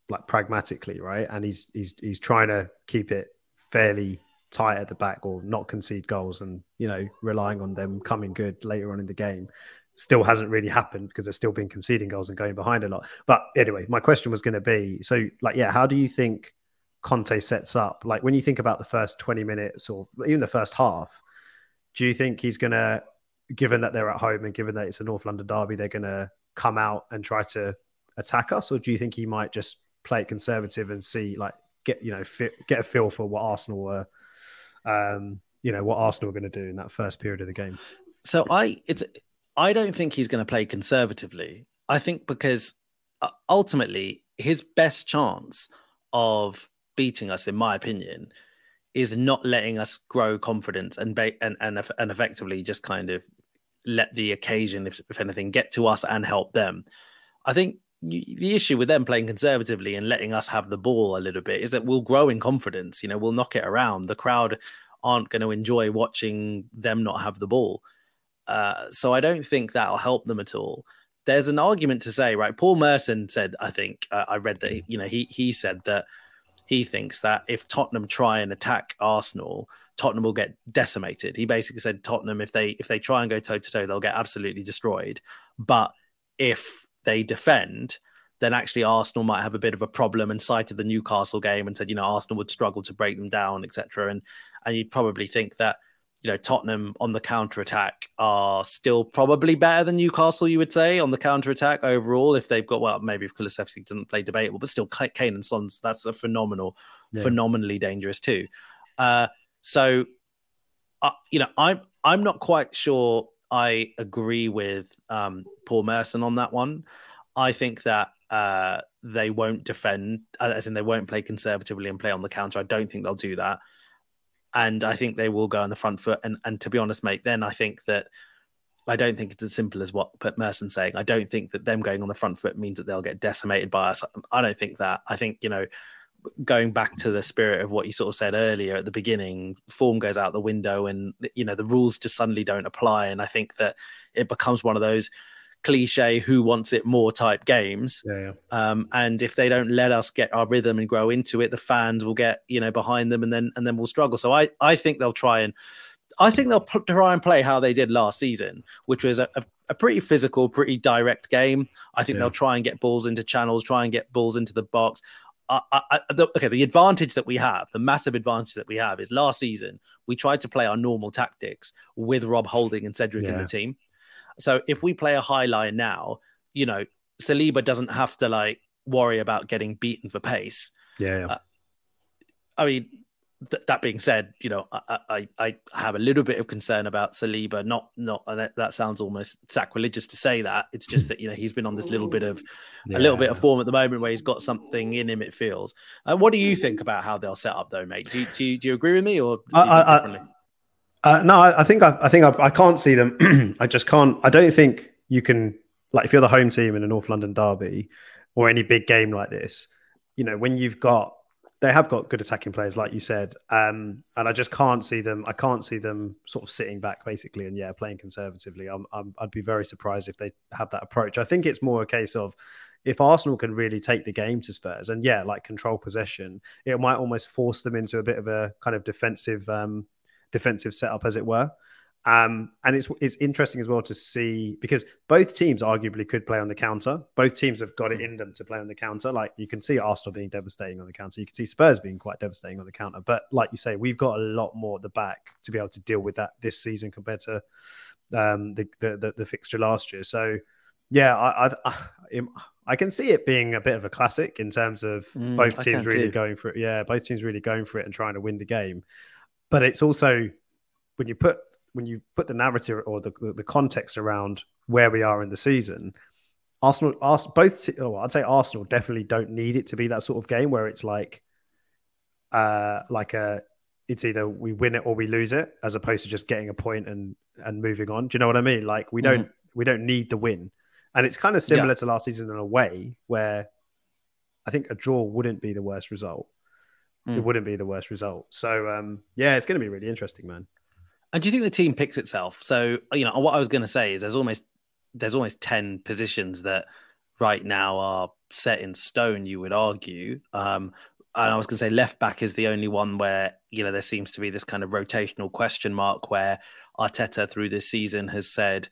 like pragmatically, right? And he's he's he's trying to keep it fairly tight at the back or not concede goals, and you know relying on them coming good later on in the game still hasn't really happened because they're still been conceding goals and going behind a lot. But anyway, my question was going to be so, like, yeah, how do you think Conte sets up? Like, when you think about the first 20 minutes or even the first half, do you think he's going to, given that they're at home and given that it's a North London derby, they're going to come out and try to attack us? Or do you think he might just play it conservative and see, like, get you know get a feel for what Arsenal were, um, you know what Arsenal were going to do in that first period of the game.
So I it's I don't think he's going to play conservatively. I think because uh, ultimately his best chance of beating us, in my opinion, is not letting us grow confidence and ba- and and and effectively just kind of let the occasion, if, if anything, get to us and help them. I think the issue with them playing conservatively and letting us have the ball a little bit is that we'll grow in confidence. You know, we'll knock it around. The crowd aren't going to enjoy watching them not have the ball. Uh, so I don't think that'll help them at all. There's an argument to say, right? Paul Merson said, I think uh, I read that. Mm. You know, he he said that he thinks that if Tottenham try and attack Arsenal, Tottenham will get decimated. He basically said Tottenham, if they if they try and go toe to toe, they'll get absolutely destroyed. But if they defend, then actually Arsenal might have a bit of a problem and cited the Newcastle game and said, you know, Arsenal would struggle to break them down, etc. And and you'd probably think that you know Tottenham on the counter attack are still probably better than Newcastle. You would say on the counter attack overall, if they've got well, maybe if Kulusevski doesn't play debatable, but still Kane and Sons, that's a phenomenal, yeah. phenomenally dangerous too. Uh, so, uh, you know, I'm I'm not quite sure I agree with um, Paul Merson on that one. I think that uh, they won't defend, as in they won't play conservatively and play on the counter. I don't think they'll do that and I think they will go on the front foot. And and to be honest, mate, then I think that I don't think it's as simple as what Merson's saying. I don't think that them going on the front foot means that they'll get decimated by us. I don't think that. I think you know, going back to the spirit of what you sort of said earlier at the beginning, form goes out the window, and you know the rules just suddenly don't apply. And I think that it becomes one of those cliche who wants it more type games.
Yeah, yeah.
Um, and if they don't let us get our rhythm and grow into it, the fans will get you know behind them, and then and then we'll struggle. So I I think they'll try and I think they'll try and play how they did last season, which was a, a, a pretty physical, pretty direct game. I think yeah. they'll try and get balls into channels, try and get balls into the box. I, I, the, okay, the advantage that we have, the massive advantage that we have, is last season we tried to play our normal tactics with Rob Holding and Cedric yeah. in the team. So if we play a high line now, you know, Saliba doesn't have to like worry about getting beaten for pace.
Yeah. yeah. Uh,
I mean, th- that being said, you know, I, I, I have a little bit of concern about Saliba. Not not that, that sounds almost sacrilegious to say that. It's just that you know he's been on this little bit of yeah. a little bit of form at the moment where he's got something in him. It feels. Uh, what do you think about how they'll set up though, mate? Do you, do you, do you agree with me or
I, I, uh, no, I, I, think I, I think I, I, can't see them. I just can't. I don't think you can like if you're the home team in a North London derby or any big game like this. You know, when you've got they have got good attacking players, like you said, um, and I just can't see them. I can't see them sort of sitting back basically and yeah, playing conservatively. I'm, I'm, I'd be very surprised if they have that approach. I think it's more a case of if Arsenal can really take the game to Spurs and yeah, like control possession, it might almost force them into a bit of a kind of defensive um, defensive setup, as it were. Um, and it's it's interesting as well to see because both teams arguably could play on the counter. Both teams have got it in them to play on the counter. Like you can see Arsenal being devastating on the counter. You can see Spurs being quite devastating on the counter. But like you say, we've got a lot more at the back to be able to deal with that this season compared to um, the, the, the the fixture last year. So yeah, I, I I can see it being a bit of a classic in terms of mm, both teams really too. going for it. Yeah, both teams really going for it and trying to win the game but it's also when you put when you put the narrative or the, the, the context around where we are in the season, Arsenal, Arsenal both, oh, I'd say Arsenal definitely don't need it to be that sort of game where it's like, uh, like a, it's either we win it or we lose it, as opposed to just getting a point and and moving on. Do you know what I mean? Like we don't mm. we don't need the win, and it's kind of similar yeah. to last season in a way where I think a draw wouldn't be the worst result mm. it wouldn't be the worst result. So um, yeah, it's going to be really interesting, man.
And do you think the team picks itself? So you know what I was going to say is there's almost there's almost ten positions that right now are set in stone. You would argue. Um, and I was going to say left back is the only one where you know there seems to be this kind of rotational question mark where Arteta through this season has said,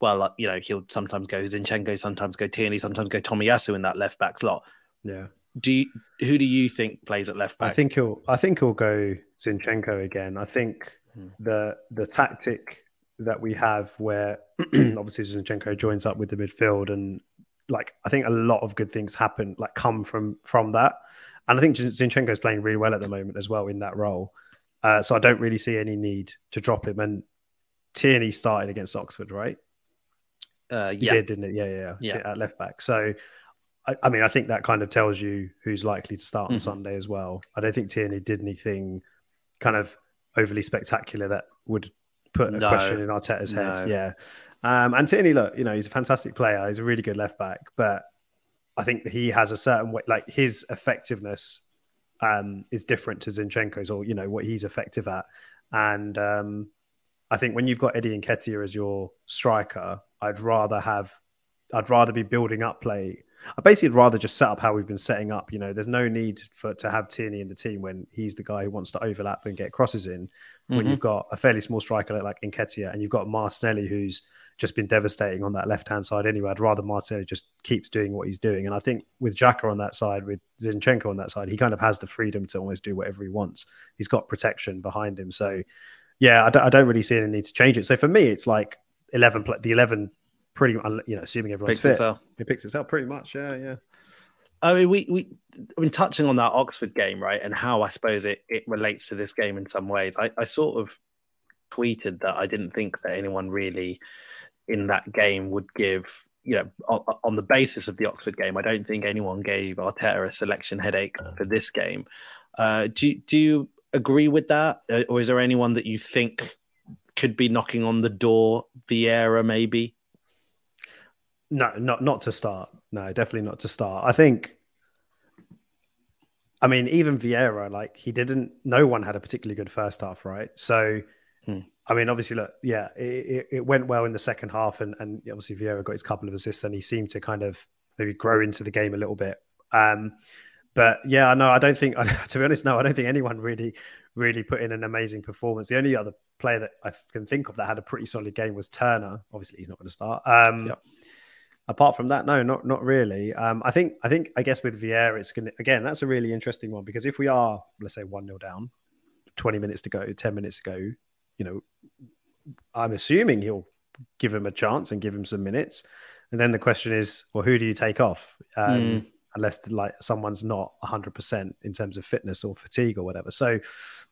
well, you know, he'll sometimes go Zinchenko, sometimes go Tierney, sometimes go Tomiyasu in that left back slot.
Yeah
do you, who do you think plays at left back?
I think he'll I think he'll go Zinchenko again. I think hmm. the the tactic that we have where obviously Zinchenko joins up with the midfield and like I think a lot of good things happen like come from from that. and I think Zinchenko is playing really well at the moment as well in that role. Uh, so I don't really see any need to drop him. And Tierney started against Oxford, right?
Uh,
He
yeah,
did, didn't it? Yeah, yeah,
Yeah.
At left back. So, I, I mean, I think that kind of tells you who's likely to start on
Mhm.
Sunday as well. I don't think Tierney did anything kind of overly spectacular that would put a
No.
question in Arteta's head. Yeah. Um, and Tierney, look, you know, he's a fantastic player. He's a really good left back, but I think he has a certain way, like his effectiveness um, is different to Zinchenko's or, you know, what he's effective at. And um, I think when you've got Eddie Nketiah as your striker, I'd rather have, I'd rather be building up play. I basically would rather just set up how we've been setting up. You know, there's no need for to have Tierney in the team when he's the guy who wants to overlap and get crosses in. When
Mhm.
you've got a fairly small striker like Nketiah and you've got Martinelli who's just been devastating on that left hand side anyway. I'd rather Martinelli just keeps doing what he's doing. And I think with Xhaka on that side, with Zinchenko on that side, he kind of has the freedom to almost do whatever he wants. He's got protection behind him. So, yeah, I don't, I don't really see any need to change it. So for me, it's like 11, the 11 pretty, you know, assuming everyone's
Picks
fit,
itself.
it picks itself pretty much. Yeah, yeah.
I mean, we we I mean, touching on that Oxford game, right, and how I suppose it it relates to this game in some ways. I, I sort of tweeted that I didn't think that anyone really in that game would give. You know, on, on the basis of the Oxford game, I don't think anyone gave Arteta a selection headache for this game. Uh, do do you agree with that, Uh, or is there anyone that you think could be knocking on the door? Vieira, maybe.
No, not not to start. No, definitely not to start. I think. I mean, even Vieira, like he didn't. No one had a particularly good first half, right? So,
Hmm.
I mean, obviously, look, yeah, it, it, went well in the second half, and and obviously Vieira got his couple of assists, and he seemed to kind of maybe grow into the game a little bit. Um, but yeah, no, I don't think. To be honest, no, I don't think anyone really, really put in an amazing performance. The only other player that I can think of that had a pretty solid game was Turner. Obviously, he's not going to start. Um,
Yep.
Apart from that, no, not not really. Um, I think I think I guess with Vieira, it's going to again. That's a really interesting one because if we are, let's say, one 0 down, twenty minutes to go, ten minutes to go, you know, I'm assuming he'll give him a chance and give him some minutes. And then the question is, well, who do you take off? Um,
Mm.
Unless like someone's not 100% in terms of fitness or fatigue or whatever. So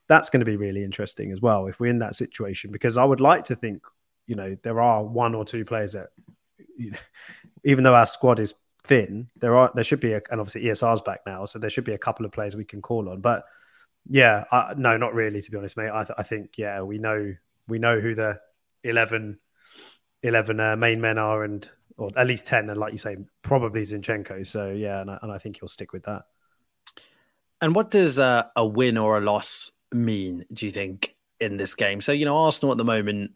that's going to be really interesting as well if we're in that situation because I would like to think, you know, there are one or two players that, you know, even though our squad is thin, there are there should be a, and obviously ESR's back now, so there should be a couple of players we can call on. But yeah, I, no, not really to be honest, mate. I, th- I think yeah, we know we know who the 11, 11 uh, main men are, and or at least ten, and like you say, probably Zinchenko. So yeah, and I, and I think he'll stick with that.
And what does uh, a win or a loss mean, do you think, in this game? So, you know, Arsenal at the moment,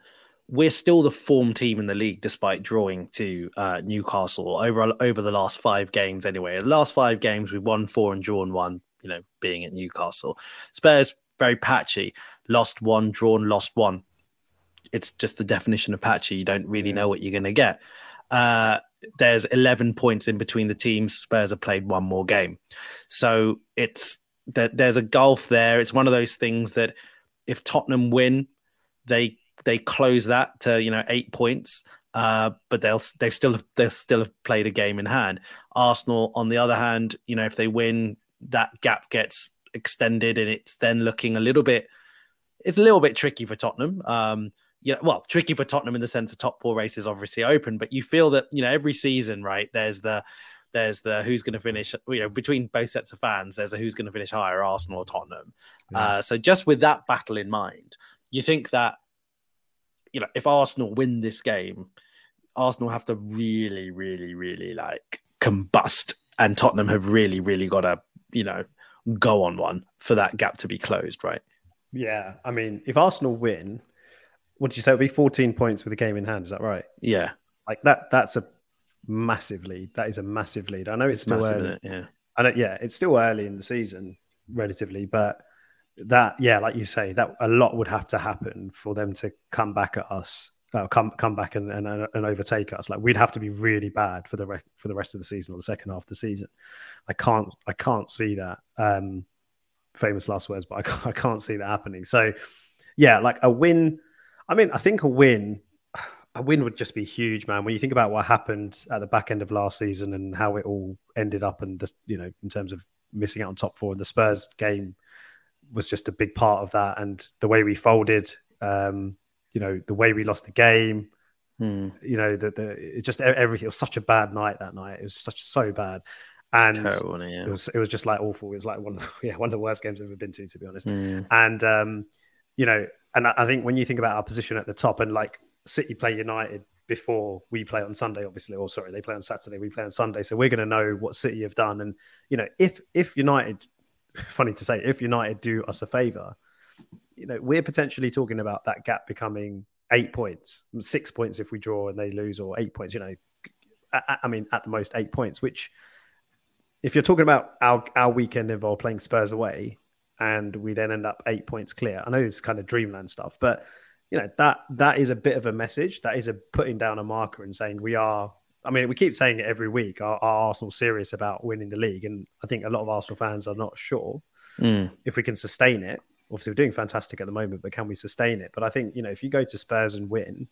we're still the form team in the league despite drawing to uh, Newcastle over over the last five games anyway. The last five games, we've won four and drawn one, you know, being at Newcastle. Spurs, very patchy, lost one, drawn, lost one. It's just the definition of patchy. You don't really know what you're going to get. Uh, there's 11 points in between the teams. Spurs have played one more game. So it's that there's a gulf there. It's one of those things that if Tottenham win, they they close that to you know eight points. Uh, but they'll they've still have, they'll still have played a game in hand. Arsenal, on the other hand, you know if they win, that gap gets extended, and it's then looking a little bit. It's a little bit tricky for Tottenham. Um, yeah, well, tricky for Tottenham in the sense the top four race is obviously open, but you feel that you know every season, right? There's the there's the who's going to finish, you know, between both sets of fans. There's a who's going to finish higher, Arsenal or Tottenham.
Yeah.
Uh, so just with that battle in mind, you think that you know if Arsenal win this game, Arsenal have to really, really, really like combust, and Tottenham have really, really got to you know go on one for that gap to be closed, right?
Yeah, I mean, if Arsenal win, what did you say? It'll be 14 points with a game in hand. Is that right?
Yeah,
Like that. That's a massive lead. That is a massive lead. I know it's, still
massive,
early.
it? Yeah.
I know, yeah, it's still early in the season, relatively, but that, yeah, like you say, that a lot would have to happen for them to come back at us, uh, come come back and, and and overtake us. Like we'd have to be really bad for the for the rest of the season or the second half of the season. I can't I can't see that. Um, famous last words, but I can't, I can't see that happening. So, yeah, like a win. I mean, I think a win a win would just be huge, man. When you think about what happened at the back end of last season and how it all ended up, and the, you know, in terms of missing out on top four. And the Spurs game was just a big part of that. And the way we folded, um, you know, the way we lost the game,
Hmm.
you know, the, the it just everything. It was such a bad night that night. It was such so bad, and
Terrible, yeah.
it was it was just like awful. It was like one of the, yeah one of the worst games I've ever been to, to be honest.
Hmm.
And um, you know, and I, I think when you think about our position at the top, and like City play United before we play on Sunday, obviously, or sorry, they play on Saturday, we play on Sunday, so we're going to know what City have done. And you know, if if United, funny to say, if United do us a favour, you know, we're potentially talking about that gap becoming eight points, six points if we draw and they lose, or eight points. You know, I, I mean, at the most eight points. Which, if you're talking about our our weekend involved playing Spurs away, and we then end up eight points clear. I know it's kind of dreamland stuff, but you know that that is a bit of a message. That is a putting down a marker and saying we are. I mean, we keep saying it every week. Are, are Arsenal serious about winning the league? And I think a lot of Arsenal fans are not sure
Hmm.
if we can sustain it. Obviously, we're doing fantastic at the moment, but can we sustain it? But I think you know if you go to Spurs and win,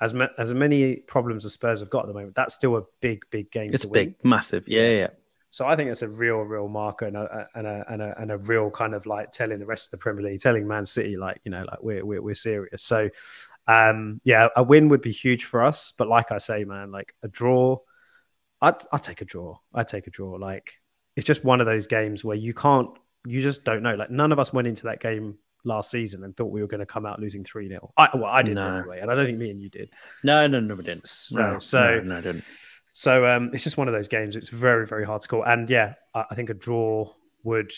as ma- as many problems as Spurs have got at the moment, that's still a big, big game
It's
to win.
big, massive. Yeah, yeah.
So I think it's a real, real marker and a, and a and a and a real kind of like telling the rest of the Premier League, telling Man City like you know like we're we're, we're serious. So um yeah, a win would be huge for us. But like I say, man, like a draw, I'd I'd take a draw. I'd take a draw. Like it's just one of those games where you can't, you just don't know. Like none of us went into that game last season and thought we were going to come out losing three 0 I well, I didn't
No.
anyway, and I don't think me and you did.
No, no, no, we didn't.
So-
no,
so-
no, no, I didn't.
So um, it's just one of those games. It's very, very hard to score. And yeah, I, I think a draw would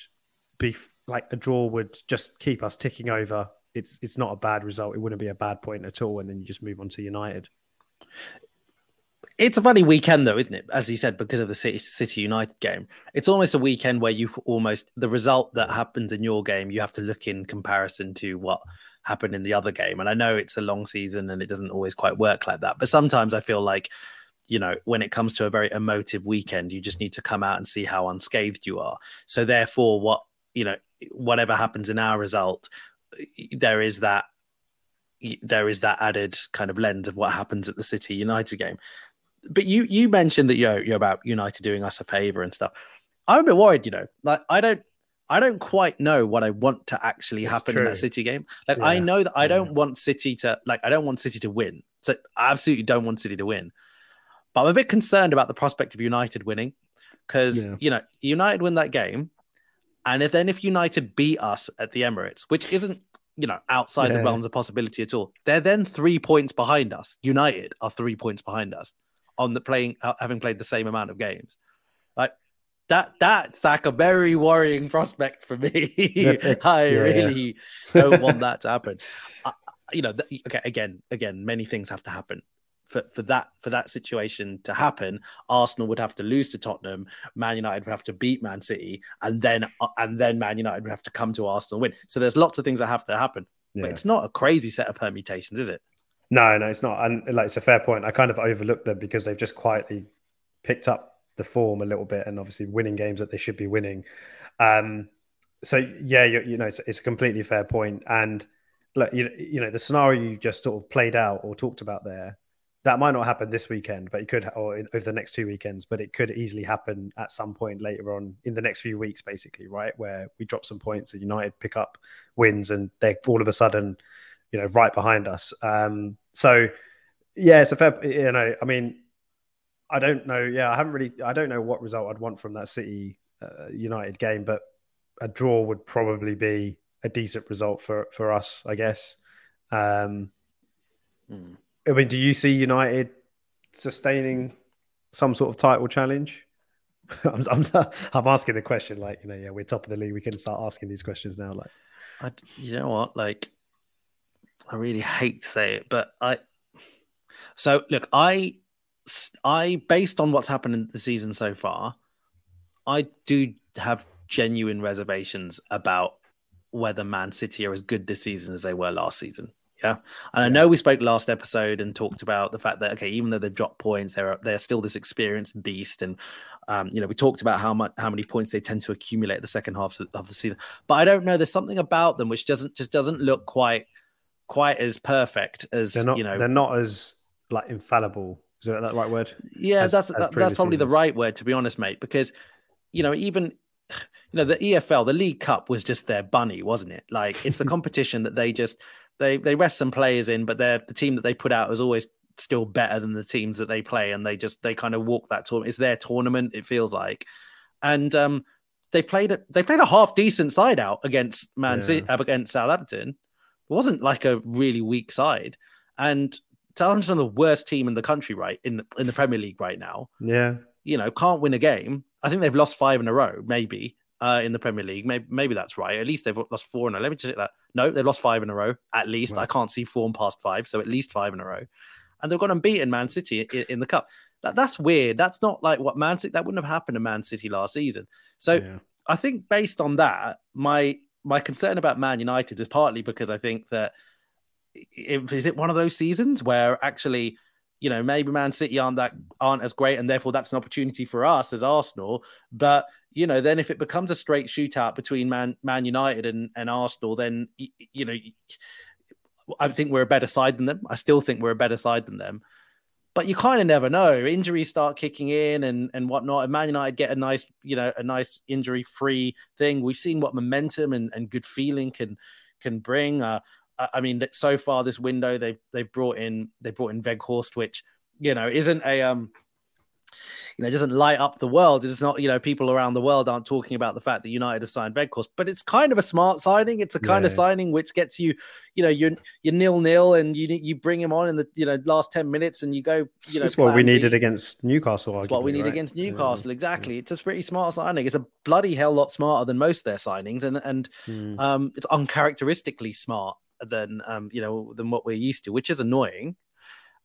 be like a draw would just keep us ticking over. It's it's not a bad result. It wouldn't be a bad point at all. And then you just move on to United.
It's a funny weekend, though, isn't it? As you said, because of the City, City United game, it's almost a weekend where you almost the result that happens in your game, you have to look in comparison to what happened in the other game. And I know it's a long season and it doesn't always quite work like that, but sometimes I feel like, you know, when it comes to a very emotive weekend, you just need to come out and see how unscathed you are. So therefore, what you know, whatever happens in our result, there is that there is that added kind of lens of what happens at the City United game. But you you mentioned that you're you're about United doing us a favor and stuff. I'm a bit worried, you know. Like I don't I don't quite know what I want to actually happen in that City game. Like I know that I
yeah.
don't want City to like I don't want City to win. So I absolutely don't want City to win. But I'm a bit concerned about the prospect of United winning because
Yeah.
you know United win that game, and if then if United beat us at the Emirates, which isn't you know outside the realms of possibility at all, they're then three points behind us. United are three points behind us on the playing having played the same amount of games. Like that that's like a very worrying prospect for me. I
yeah.
really don't want that to happen. I, you know, okay, again, again, many things have to happen for, for that for that situation to happen. Arsenal would have to lose to Tottenham, Man United would have to beat Man City, and then uh, and then Man United would have to come to Arsenal and win. So there's lots of things that have to happen.
Yeah.
But it's not a crazy set of permutations, is it?
No, no, it's not. And like it's a fair point. I kind of overlooked them because they've just quietly picked up the form a little bit and obviously winning games that they should be winning. Um, so yeah, you, you know, it's, it's a completely fair point. And look, you, you know, the scenario you just sort of played out or talked about there, that might not happen this weekend, but it could, or in- over the next two weekends, but it could easily happen at some point later on in the next few weeks, basically, right? Where we drop some points and United pick up wins and they're all of a sudden, you know, right behind us. Um, so yeah, it's a fair, you know, I mean, I don't know. Yeah, I haven't really, I don't know what result I'd want from that City uh, United game, but a draw would probably be a decent result for for us, I guess. Um,
Hmm.
I mean, do you see United sustaining some sort of title challenge? I'm, I'm, I'm asking the question like, you know, yeah, we're top of the league. We can start asking these questions now. Like,
I, you know what? Like, I really hate to say it, but I. So look, I, I based on what's happened in the season so far, I do have genuine reservations about whether Man City are as good this season as they were last season. Yeah, and I know we spoke last episode and talked about the fact that okay, even though they've dropped points, they're they're still this experienced beast, and um, you know we talked about how much how many points they tend to accumulate the second half of, the season. But I don't know. There's something about them which doesn't just doesn't look quite quite as perfect as
they're not,
you know.
they're not as like infallible. Is that that right word?
Yeah,
as-
that's
as
that, that's probably the right word to be honest, mate. Because you know, even you know the EFL, the League Cup was just their bunny, wasn't it? Like it's the competition that they just they they rest some players in, but they're the team that they put out is always still better than the teams that they play, and they just they kind of walk that tournament. It's their tournament. It feels like, and um, they played a, They played a half decent side out against Man yeah. City against Southampton. It wasn't like a really weak side, and Southampton are the worst team in the country, right in the, in the Premier League right now.
Yeah,
you know, can't win a game. I think they've lost five in a row, maybe uh, in the Premier League. Maybe, maybe that's right. At least they've lost four in a. Let me check that. No, they've lost five in a row. At least I can't see form past five, so at least five in a row. And they've got unbeaten Man City in, in the cup. That, that's weird. That's not like what Man City. That wouldn't have happened to Man City last season. So yeah. I think based on that, my my concern about Man United is partly because I think that is it one of those seasons where actually you know maybe Man City aren't that aren't as great, and therefore that's an opportunity for us as Arsenal. But you know, then if it becomes a straight shootout between Man Man United and, and Arsenal, then you know, I think we're a better side than them. I still think we're a better side than them. But you kind of never know. Injuries start kicking in and, and whatnot. And Man United get a nice, you know, a nice injury free thing. We've seen what momentum and, and good feeling can can bring. Uh, I mean, so far this window they've they've brought in they brought in Weghorst, which you know isn't a um you know doesn't light up the world. It's not you know people around the world aren't talking about the fact that United have signed Weghorst, but it's kind of a smart signing. It's a kind yeah. of signing which gets you you know you're you're nil nil and you you bring him on in the you know last ten minutes and you go you know.
That's what we needed against Newcastle.
That's what we need
right?
against Newcastle. Yeah. Exactly. Yeah. It's a pretty smart signing. It's a bloody hell lot smarter than most of their signings, and and mm. um, it's uncharacteristically smart than um, you know than what we're used to, which is annoying.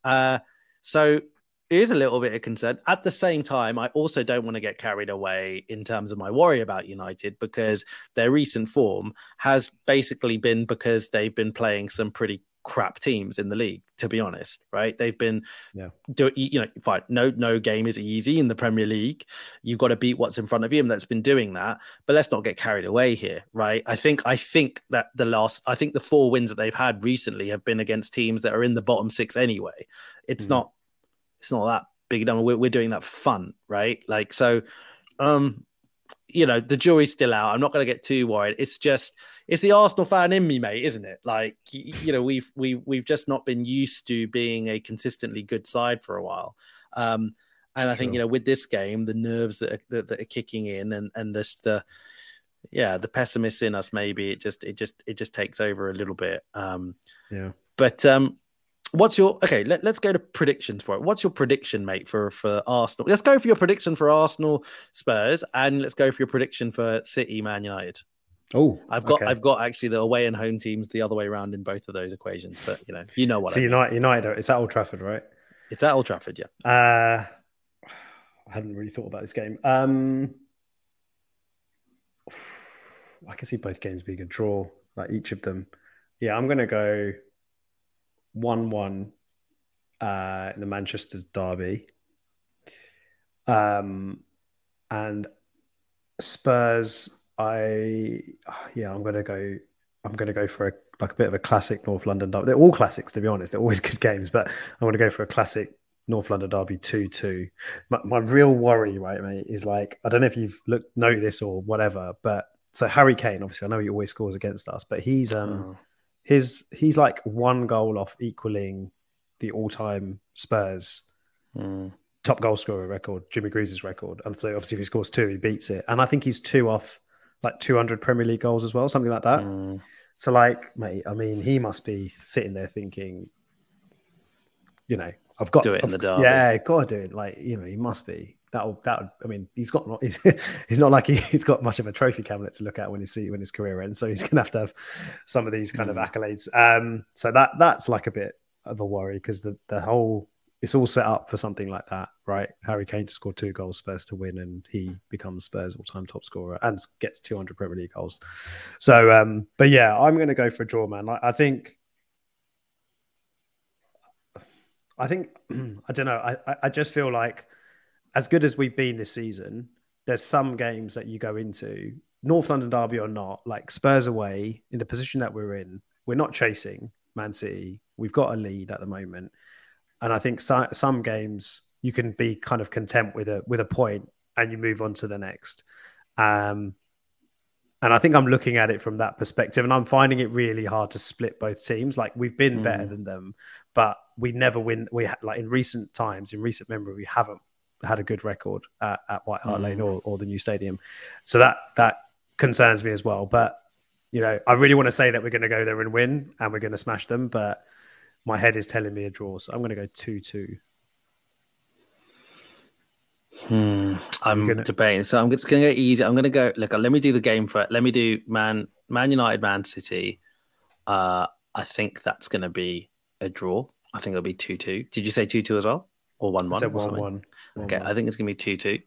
Uh, so it is a little bit of concern. At the same time, I also don't want to get carried away in terms of my worry about United because their recent form has basically been because they've been playing some pretty crap teams in the league to be honest right? They've been yeah. do you know fine no no game is easy in the premier league. You've got to beat what's in front of you and that's been doing that but let's not get carried away here right? I think i think that the last i think the four wins that they've had recently have been against teams that are in the bottom six anyway. It's mm. not it's not that big number we're, we're doing that for fun right? Like so um you know the jury's still out. I'm not going to get too worried. It's just it's the Arsenal fan in me, mate, isn't it? Like you know, we've we we've just not been used to being a consistently good side for a while. Um, and I think you know, with this game, the nerves that are, that, that are kicking in, and and just the yeah, the pessimists in us, maybe it just it just it just takes over a little bit. Um,
yeah,
but um, what's your okay? Let, let's go to predictions for it. What's your prediction, mate, for for Arsenal? Let's go for your prediction for Arsenal, Spurs, and let's go for your prediction for City, Man United.
Oh,
I've got okay. I've got actually the away and home teams the other way around in both of those equations, but you know, you know what.
So I mean. United, United, it's at Old Trafford, right?
It's at Old Trafford, yeah.
Uh, I hadn't really thought about this game. Um, I can see both games being a draw, like each of them. Yeah, I'm going to go one-one uh, in the Manchester derby, um, and Spurs I yeah, I'm gonna go. I'm gonna go for a like a bit of a classic North London derby. They're all classics, to be honest. They're always good games, but I'm gonna go for a classic North London derby two two. My, my real worry, right, mate, is like I don't know if you've looked know this or whatever, but so Harry Kane, obviously, I know he always scores against us, but he's um oh. his he's like one goal off equaling the all time Spurs. Mm top goal scorer record, Jimmy Greaves' record. And so obviously if he scores two, he beats it. And I think he's two off like 200 Premier League goals as well, something like that. Mm. So, like, mate, I mean, he must be sitting there thinking, you know, I've got to
do it
I've,
in the dark.
Yeah, got to do it. Like, you know, he must be. That'll that. I mean, he's got not. He's, he's not like he, has got much of a trophy cabinet to look at when his when his career ends. So he's gonna have to have some of these kind mm. of accolades. Um, so that that's like a bit of a worry because the the whole it's all set up for something like that, right? Harry Kane to score two goals, Spurs to win, and he becomes Spurs all-time top scorer and gets 200 Premier League goals. So, um, but yeah, I'm going to go for a draw, man. Like, I think, I think, I don't know. I, I just feel like, as good as we've been this season, there's some games that you go into, North London derby or not, like Spurs away in the position that we're in. We're not chasing Man City. We've got a lead at the moment and I think so, some games you can be kind of content with a with a point and you move on to the next. Um, and I think I'm looking at it from that perspective, and I'm finding it really hard to split both teams. Like we've been mm. better than them, but we never win. We ha- like in recent times, in recent memory, we haven't had a good record at, at White Hart mm. Lane or, or the new stadium. So that that concerns me as well. But you know, I really want to say that we're going to go there and win, and we're going to smash them. But my head is telling me a draw, so I'm going to go two-two.
Hmm. I'm gonna... debating, so I'm just going to go easy. I'm going to go. Look, let me do the game for. Let me do Man Man United, Man City. Uh, I think that's going to be a draw. I think it'll be two-two. Did you say two-two as well, or one-one?
One-one.
Okay, I think it's going to be two-two.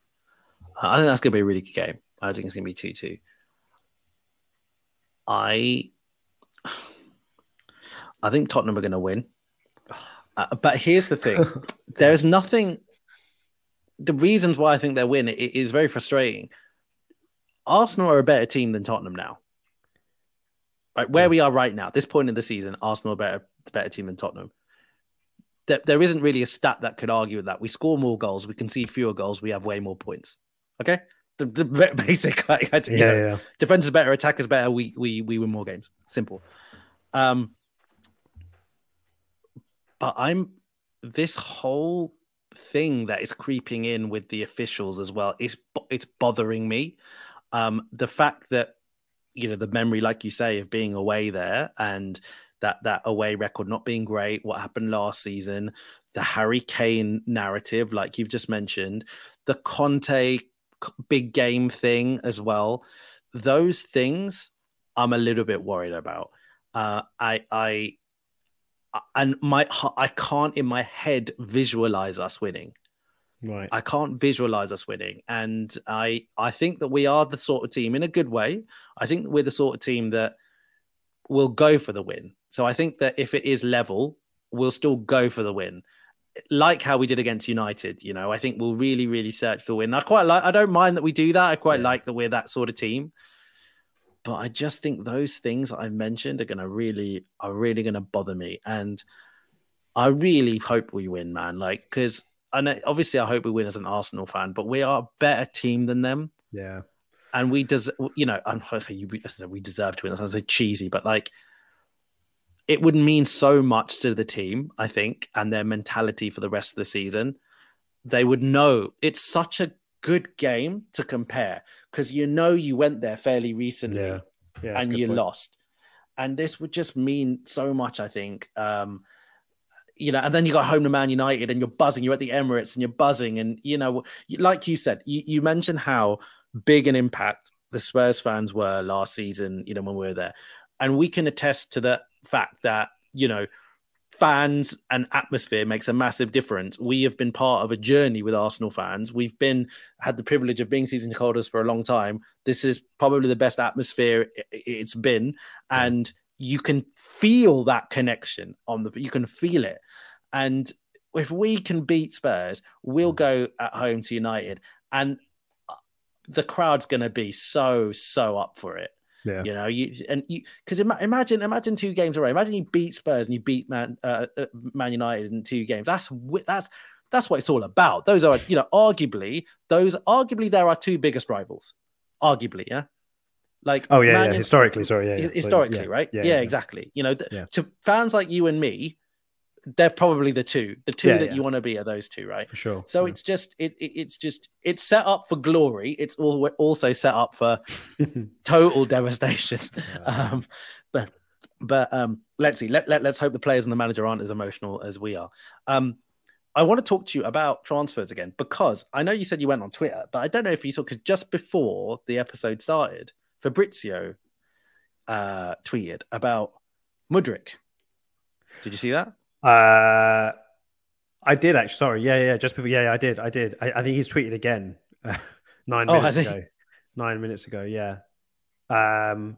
Uh, I think that's going to be a really good game. I think it's going to be two-two. I I think Tottenham are going to win. Uh, but here's the thing: there's nothing. The reasons why I think they'll win it is very frustrating. Arsenal are a better team than Tottenham now. Right where yeah. we are right now, this point in the season, Arsenal are better, better team than Tottenham. There, there isn't really a stat that could argue with that. We score more goals, we can see fewer goals, we have way more points. Okay, the, the basic like yeah, know, yeah. defense is better, attack is better. We we we win more games. Simple. Um, but I'm this whole thing that is creeping in with the officials as well. It's it's bothering me. Um, the fact that you know the memory, like you say, of being away there and that that away record not being great. What happened last season? The Harry Kane narrative, like you've just mentioned, the Conte big game thing as well. Those things I'm a little bit worried about. Uh, I I and my I can't in my head visualize us winning.
Right.
I can't visualize us winning, and I I think that we are the sort of team in a good way. I think we're the sort of team that will go for the win. So I think that if it is level, we'll still go for the win like how we did against United, you know, I think we'll really, really search for win. I quite like. I don't mind that we do that. I quite yeah. like that we're that sort of team. But I just think those things that I mentioned are going to really, are really going to bother me. And I really hope we win, man. Like, because I know, obviously, I hope we win as an Arsenal fan, but we are a better team than them.
Yeah.
And we does, you know, I'm we deserve to win. That sounds so cheesy, but like it would mean so much to the team, I think, and their mentality for the rest of the season. They would know it's such a good game to compare because you know you went there fairly recently yeah. Yeah, and you point. lost. And this would just mean so much, I think. Um, you know, and then you got home to Man United and you're buzzing. You're at the Emirates and you're buzzing. And, you know, like you said, you, you mentioned how big an impact the Spurs fans were last season, you know, when we were there. And we can attest to the fact that you know fans and atmosphere makes a massive difference. We have been part of a journey with Arsenal fans. We've been had the privilege of being season holders for a long time. This is probably the best atmosphere it's been, and you can feel that connection on the. You can feel it, and if we can beat Spurs, we'll go at home to United, and uh, the crowd's going to be so so up for it.
Yeah.
You know, you and you because Im- imagine imagine two games away. Imagine you beat Spurs and you beat Man uh, uh, Man United in two games. That's that's that's what it's all about. Those are you know arguably those arguably there are two biggest rivals. Arguably, yeah. Like
oh yeah, Man yeah. historically, sorry, yeah,
yeah. historically, yeah. right? Yeah, yeah, exactly. You know, th- to fans like you and me, they're probably the two. The two yeah, that yeah. you want to be are those two, right?
For sure.
So yeah. it's just it, it, it's just it's set up for glory. It's all, also set up for total devastation. Um, but but um, let's see. Let, let let's hope the players and the manager aren't as emotional as we are. Um, I want to talk to you about transfers again because I know you said you went on Twitter, but I don't know if you saw because just before the episode started, Fabrizio uh, tweeted about Mudryk. Did you see that?
Uh, I did actually. Sorry, yeah, yeah. Just before, yeah, yeah I did, I did. I, I think he's tweeted again uh, nine oh, minutes ago. Nine minutes ago, yeah. Um,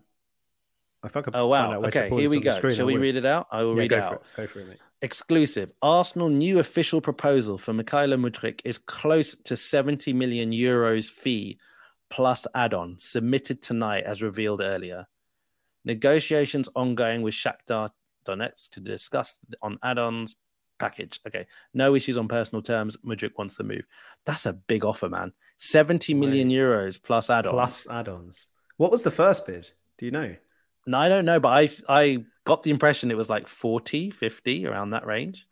I fuck
Oh wow. Okay, here we go. Shall we read it out? I will yeah, read
it
out.
It. Go for it, mate.
Exclusive. Arsenal new official proposal for Mykhailo Mudryk is close to 70 million euros fee plus add-on submitted tonight as revealed earlier. Negotiations ongoing with Shakhtar Donetsk to discuss on add-ons. package. Okay, no issues on personal terms. Mudryk wants to move. That's a big offer, man. 70 million euros plus add-ons.
Plus add-ons. What was the first bid? Do you know?
No, I don't know, but I I got the impression it was like 40, 50 around that range.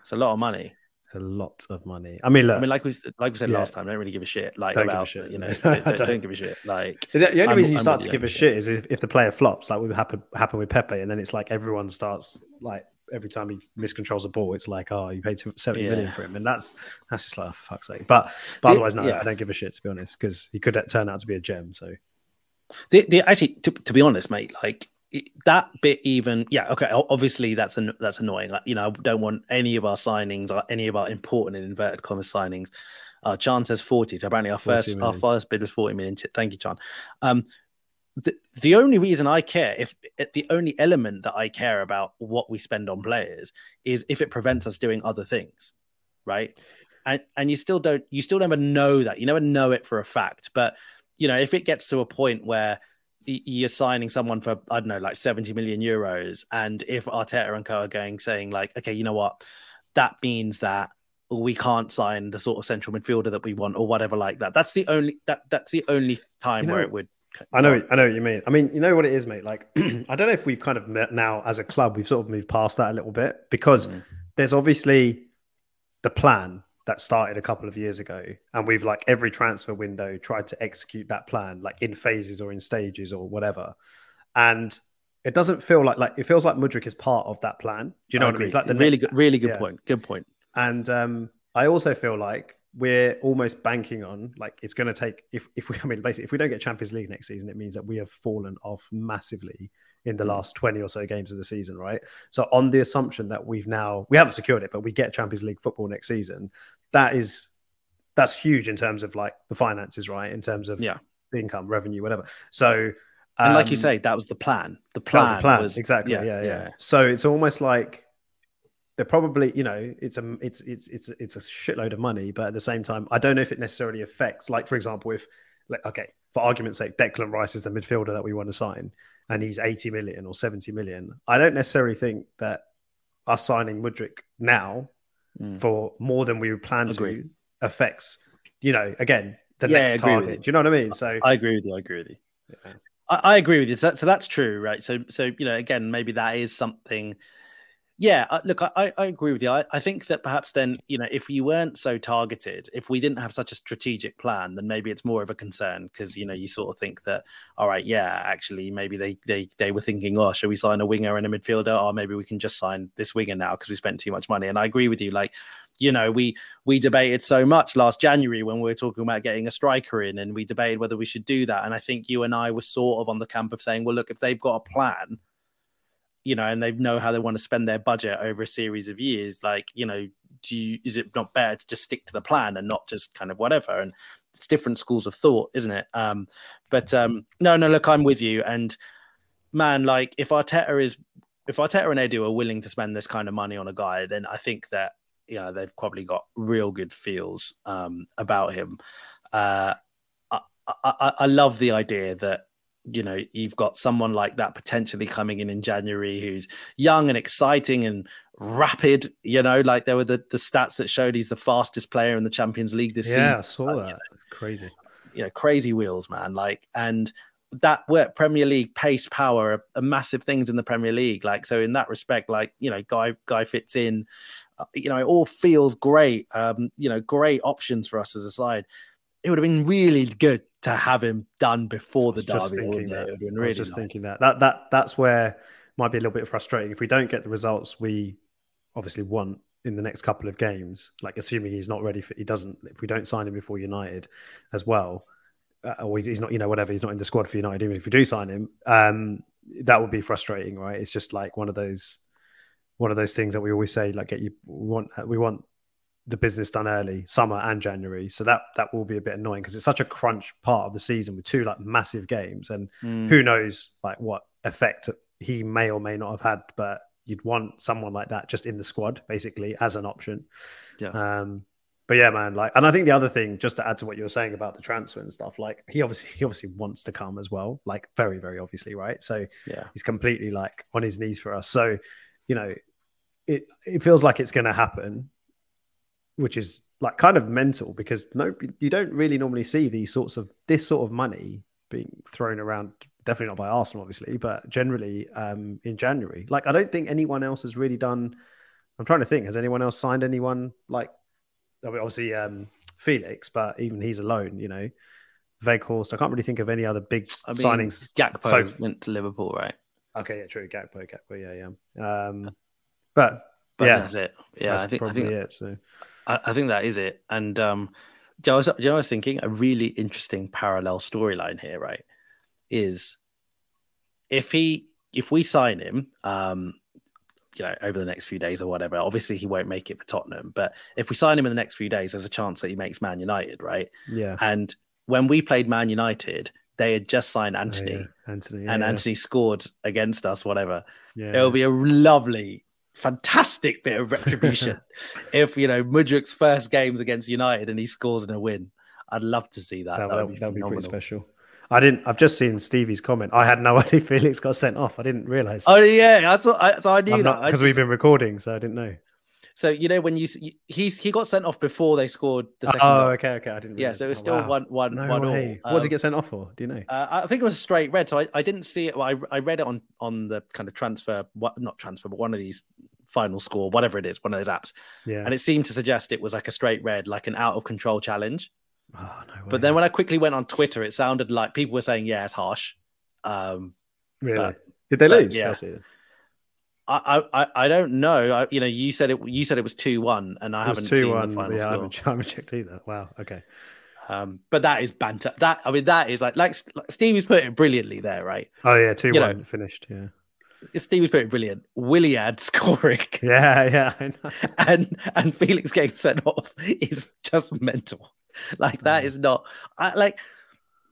It's a lot of money.
A lot of money. I mean, look.
I mean, like we like we said
Yeah.
last time, I don't really give a shit. Like
Don't give a shit.
you know, don't, don't,
don't.
give a shit. Like
The, the only
I'm-
reason you
I'm
start to give a
I'm
shit is if, if the player flops, like what happened happened with Pepe, and then it's like everyone starts like every time he miscontrols a ball, it's like, oh, you paid two- 70 million
Yeah.
for him, and that's that's just like oh, for fuck's sake. But but
The-
otherwise, no,
yeah.
I don't give a shit to be honest, because he could turn out to be a gem. So
The, the actually, to, to be honest, mate, like it, that bit, even yeah, okay. Obviously, that's an, that's annoying. Like you know, I don't want any of our signings, or any of our important in inverted commas signings. Uh, Chan says forty. So apparently, our
40
first our first bid was forty million. Thank you, Chan. Um, the, the only reason I care, if the only element that I care about what we spend on players is if it prevents us doing other things, right? And and you still don't, you still never know that. You never know it for a fact. But you know, if it gets to a point where you're signing someone for I don't know, like 70 million euros, and if Arteta and co are going saying like, okay, you know what, that means that we can't sign the sort of central midfielder that we want or whatever like that. That's the only that that's the only time
You know,
where it would.
I know, I know what you mean. I mean, you know what it is, mate. Like, I don't know if we've kind of met now as a club. We've sort of moved past that a little bit because
Mhm.
there's obviously the plan that started a couple of years ago, and we've like every transfer window tried to execute that plan, like in phases or in stages or whatever. And it doesn't feel like like it feels like Mudryk is part of that plan. Do you know what I mean? It's like the
really
next-
good, really good
yeah.
point. Good point.
And um, I also feel like we're almost banking on like it's going to take if if we I mean basically if we don't get Champions League next season, it means that we have fallen off massively in the
Mm.
last twenty or so games of the season, right? So on the assumption that we've now we haven't secured it, but we get Champions League football next season, that is that's huge in terms of like the finances, right? In terms of
Yeah.
the income, revenue, whatever. So
And like you
um,
say, that was the plan. The plan
was a plan.
was-
exactly. Yeah yeah, So it's almost like they're probably, you know, it's a it's it's it's it's a shitload of money, but at the same time, I don't know if it necessarily affects. Like for example, if like okay, for argument's sake, Declan Rice is the midfielder that we want to sign, and he's eighty million or seventy million. I don't necessarily think that us signing Mudryk now
Mm.
for more than we would plan
Agree.
to affects, you know, again the
Yeah,
next target. Do you know what I mean? So
I agree with you. I agree with you.
yeah.
I, I agree with you. So, that, so that's true, right? So, so you know, again, maybe that is something. Yeah, uh, look, I, I agree with you. I, I think that perhaps then, you know, if you weren't so targeted, if we didn't have such a strategic plan, then maybe it's more of a concern because you know you sort of think that, all right, yeah, actually, maybe they they they were thinking, oh, should we sign a winger and a midfielder, or maybe we can just sign this winger now because we spent too much money. And I agree with you. Like, you know, we we debated so much last January when we were talking about getting a striker in, and we debated whether we should do that. And I think you and I were sort of on the camp of saying, well, look, if they've got a plan, you know, and they know how they want to spend their budget over a series of years, like, you know, do you, is it not better to just stick to the plan and not just kind of whatever? And it's different schools of thought, isn't it? Um, but um, no, no, look, I'm with you. And man, like if Arteta is, if Arteta and Edu are willing to spend this kind of money on a guy, then I think that you know they've probably got real good feels um, about him. Uh, I, I, I I love the idea that you know you've got someone like that potentially coming in in January who's young and exciting and rapid. You know, like there were the, the stats that showed he's the fastest player in the Champions League this
yeah,
season
I saw that. Crazy.
you know, crazy wheels, man. Like, and that work Premier League pace power are, are massive things in the Premier League. Like, so in that respect, like, you know, guy guy fits in. Uh, you know, it all feels great. Um, you know, great options for us as a side. It would have been really good to have him done before the derby.
thinking that.
It would
I was just
nice.
thinking that. That that that's where might be a little bit frustrating. If we don't get the results we obviously want in the next couple of games, like assuming he's not ready for he doesn't if we don't sign him before United as well, uh, or he's not, you know, whatever, he's not in the squad for United, even if we do sign him, um, that would be frustrating, right? It's just like one of those one of those things that we always say, like get you we want we want the business done early, summer and January. So that that will be a bit annoying because it's such a crunch part of the season with two like massive games, and
Mm.
who knows like what effect he may or may not have had. But you'd want someone like that just in the squad, basically as an option.
Yeah.
Um, but yeah, man, like, and I think the other thing, just to add to what you were saying about the transfer and stuff, like he obviously he obviously wants to come as well, like very very obviously, right? So
Yeah.
he's completely like on his knees for us. So, you know, it it feels like it's going to happen, which is like kind of mental because no, you don't really normally see these sorts of this sort of money being thrown around. Definitely not by Arsenal, obviously, but generally um, in January. Like I don't think anyone else has really done. I'm trying to think. Has anyone else signed anyone like? I mean, obviously um, Felix, but even he's alone. You know, Weghorst. I can't really think of any other big I mean, signings.
Gakpo so, went to Liverpool, right?
Okay, yeah, true. Gakpo, Gakpo, yeah, yeah. Um, but,
but
yeah,
that's it. Yeah, that's I think I think
it. So
I, I, think that is it. And um, you know, I was, you know, I was thinking a really interesting parallel storyline here, right? Is if he if we sign him, um, you know, over the next few days or whatever. Obviously, he won't make it for Tottenham, but if we sign him in the next few days, there's a chance that he makes Man United, right?
Yeah.
And when we played Man United, they had just signed Antony.
oh, yeah. Antony yeah,
and
yeah.
Antony scored against us. Whatever. Yeah. It will be a lovely, fantastic bit of retribution if you know Mudryk's first games against United and he scores in a win. I'd love to see that.
That, that would be, be pretty special. I didn't. I've just seen Stevie's comment. I had no idea Felix got sent off. I didn't realize.
Oh yeah, I saw. I, so I knew I'm that
because we've been recording, so I didn't know.
So you know when you he's he got sent off before they scored the second.
Oh,
goal.
okay, okay. I didn't.
Yeah, so it was oh, still wow. one one
no
one
way.
all.
What did he um, get sent off for? Do you know?
Uh, I think it was a straight red. So I, I didn't see it. Well, I I read it on on the kind of transfer, what not transfer, but one of these final score, whatever it is, one of those apps.
Yeah.
And it seemed to suggest it was like a straight red, like an out of control challenge.
Oh, no
but then when I quickly went on Twitter, it sounded like people were saying, "Yeah, it's harsh." Um,
really? Did they lose? Yeah.
I, I, I don't know. I, you know, you said it. You said it was two one, and I haven't
two,
seen
one,
the final
yeah,
score.
I haven't, I haven't checked either. Wow. Okay.
Um, but that is banter. That I mean, that is like like, like Stevie's put it brilliantly there, right?
Oh yeah, two you one know, finished. Yeah.
Stevie's put it brilliant. Willian scoring.
Yeah, yeah,
and and Felix getting sent off is just mental. Like that is not. I like.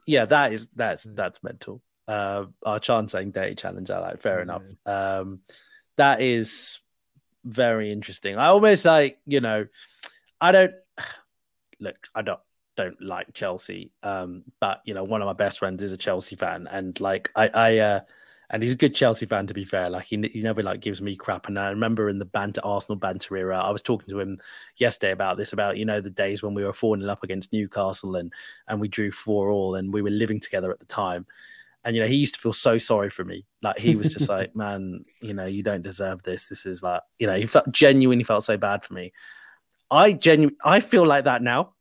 Yeah, that is that's that's mental. Uh, our chance saying dirty challenge. I like. Fair enough. Um, that is very interesting. I almost like, you know, I don't look, I don't don't like Chelsea. Um, but you know, one of my best friends is a Chelsea fan, and like I, I uh and he's a good Chelsea fan to be fair. Like he, he never like gives me crap. And I remember in the banter Arsenal banter era, I was talking to him yesterday about this, about you know the days when we were falling up against Newcastle and and we drew four all, and we were living together at the time. And you know, he used to feel so sorry for me. Like he was just like, man, you know, you don't deserve this. This is like, you know, he felt genuinely felt so bad for me. I genuinely, I feel like that now.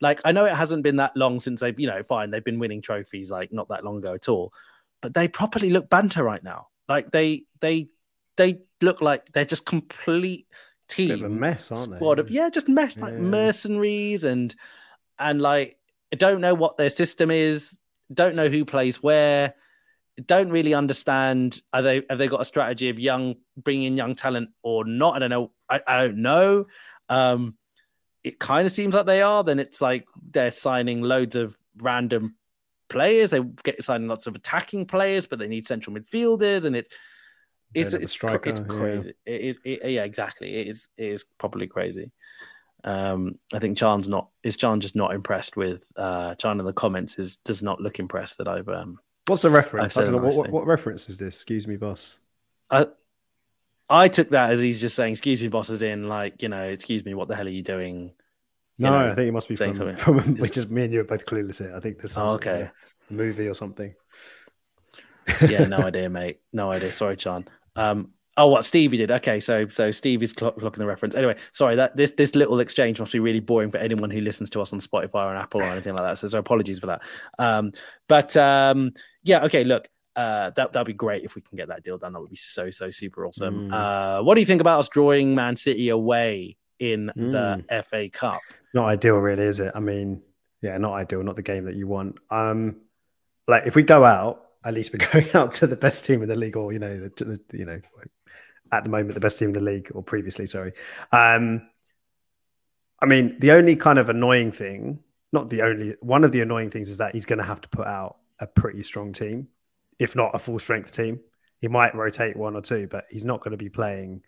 Like I know it hasn't been that long since they've, you know, fine, they've been winning trophies like not that long ago at all, but they properly look banter right now. Like they, they, they look like they're just complete team
a mess, aren't
squad
they?
Of, yeah, just mess like yeah. mercenaries and and like don't know what their system is don't know who plays where, don't really understand. Are they have they got a strategy of young bringing in young talent or not? I don't know. I, I don't know. Um, it kind of seems like they are. Then it's like they're signing loads of random players. They get signing lots of attacking players, but they need central midfielders, and it's it's it's, striker, it's crazy. Yeah. It is it, yeah, exactly. It is it is probably crazy. Um, I think Chan's not is Chan just not impressed with uh Chan in the comments is does not look impressed that I've um
What's the reference? I don't know nice what, what, reference is this? Excuse me, boss.
I I took that as he's just saying, "Excuse me, boss," is in like you know, "Excuse me, what the hell are you doing?"
You no, know, I think it must be from, something. from which is me and you are both clueless here. I think there's some
oh, okay
movie or something.
yeah, no idea, mate. No idea. Sorry, Chan. Um, Oh, what Stevie did? Okay, so so Stevie's clock, clocking the reference. Anyway, sorry that this this little exchange must be really boring for anyone who listens to us on Spotify or Apple or anything like that. So, so apologies for that. Um, but um, yeah, okay. Look, uh, that that'd be great if we can get that deal done. That would be so so super awesome. Mm. Uh, what do you think about us drawing Man City away in mm. the FA Cup?
Not ideal, really, is it? I mean, yeah, not ideal. Not the game that you want. Um, like if we go out, at least we're going out to the best team in the league, or you know, the, the you know, at the moment the best team in the league, or previously, sorry. Um, I mean, the only kind of annoying thing, not the only, one of the annoying things is that he's going to have to put out a pretty strong team, if not a full strength team. He might rotate one or two, but he's not going to be playing.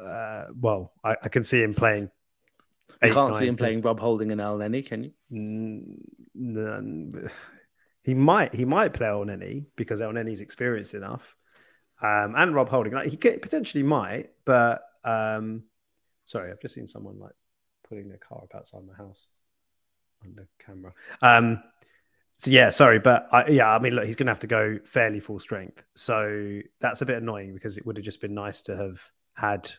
Uh, well, I, I, can see him playing.
You can can't see him playing Rob Holding and Al Elneny, can you?
Mm, he might. He might play Al Elneny because Al Elneny's experienced enough um, and Rob Holding. Like he could, potentially might, but um, sorry, I've just seen someone like putting their car up outside my house the camera. Um, so yeah, sorry, but I, yeah, I mean, look, he's going to have to go fairly full strength. So that's a bit annoying because it would have just been nice to have had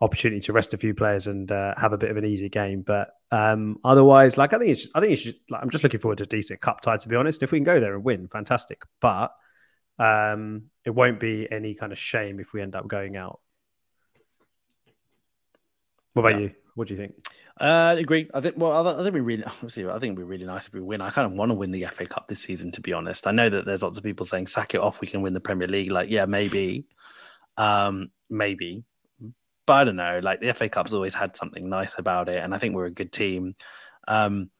opportunity to rest a few players and uh, have a bit of an easy game. But um, otherwise, like I think it's, just, I think it's just, like I'm just looking forward to a decent cup tie. To be honest, if we can go there and win, fantastic. But um, it won't be any kind of shame if we end up going out. What about yeah. you? What do you think?
Uh, agree. I think. Well, I think we really. Obviously, I think we'd be really nice if we win. I kind of want to win the FA Cup this season. To be honest, I know that there's lots of people saying sack it off. We can win the Premier League. Like, yeah, maybe, um, maybe, but I don't know. Like the FA Cup's always had something nice about it, and I think we're a good team. Um,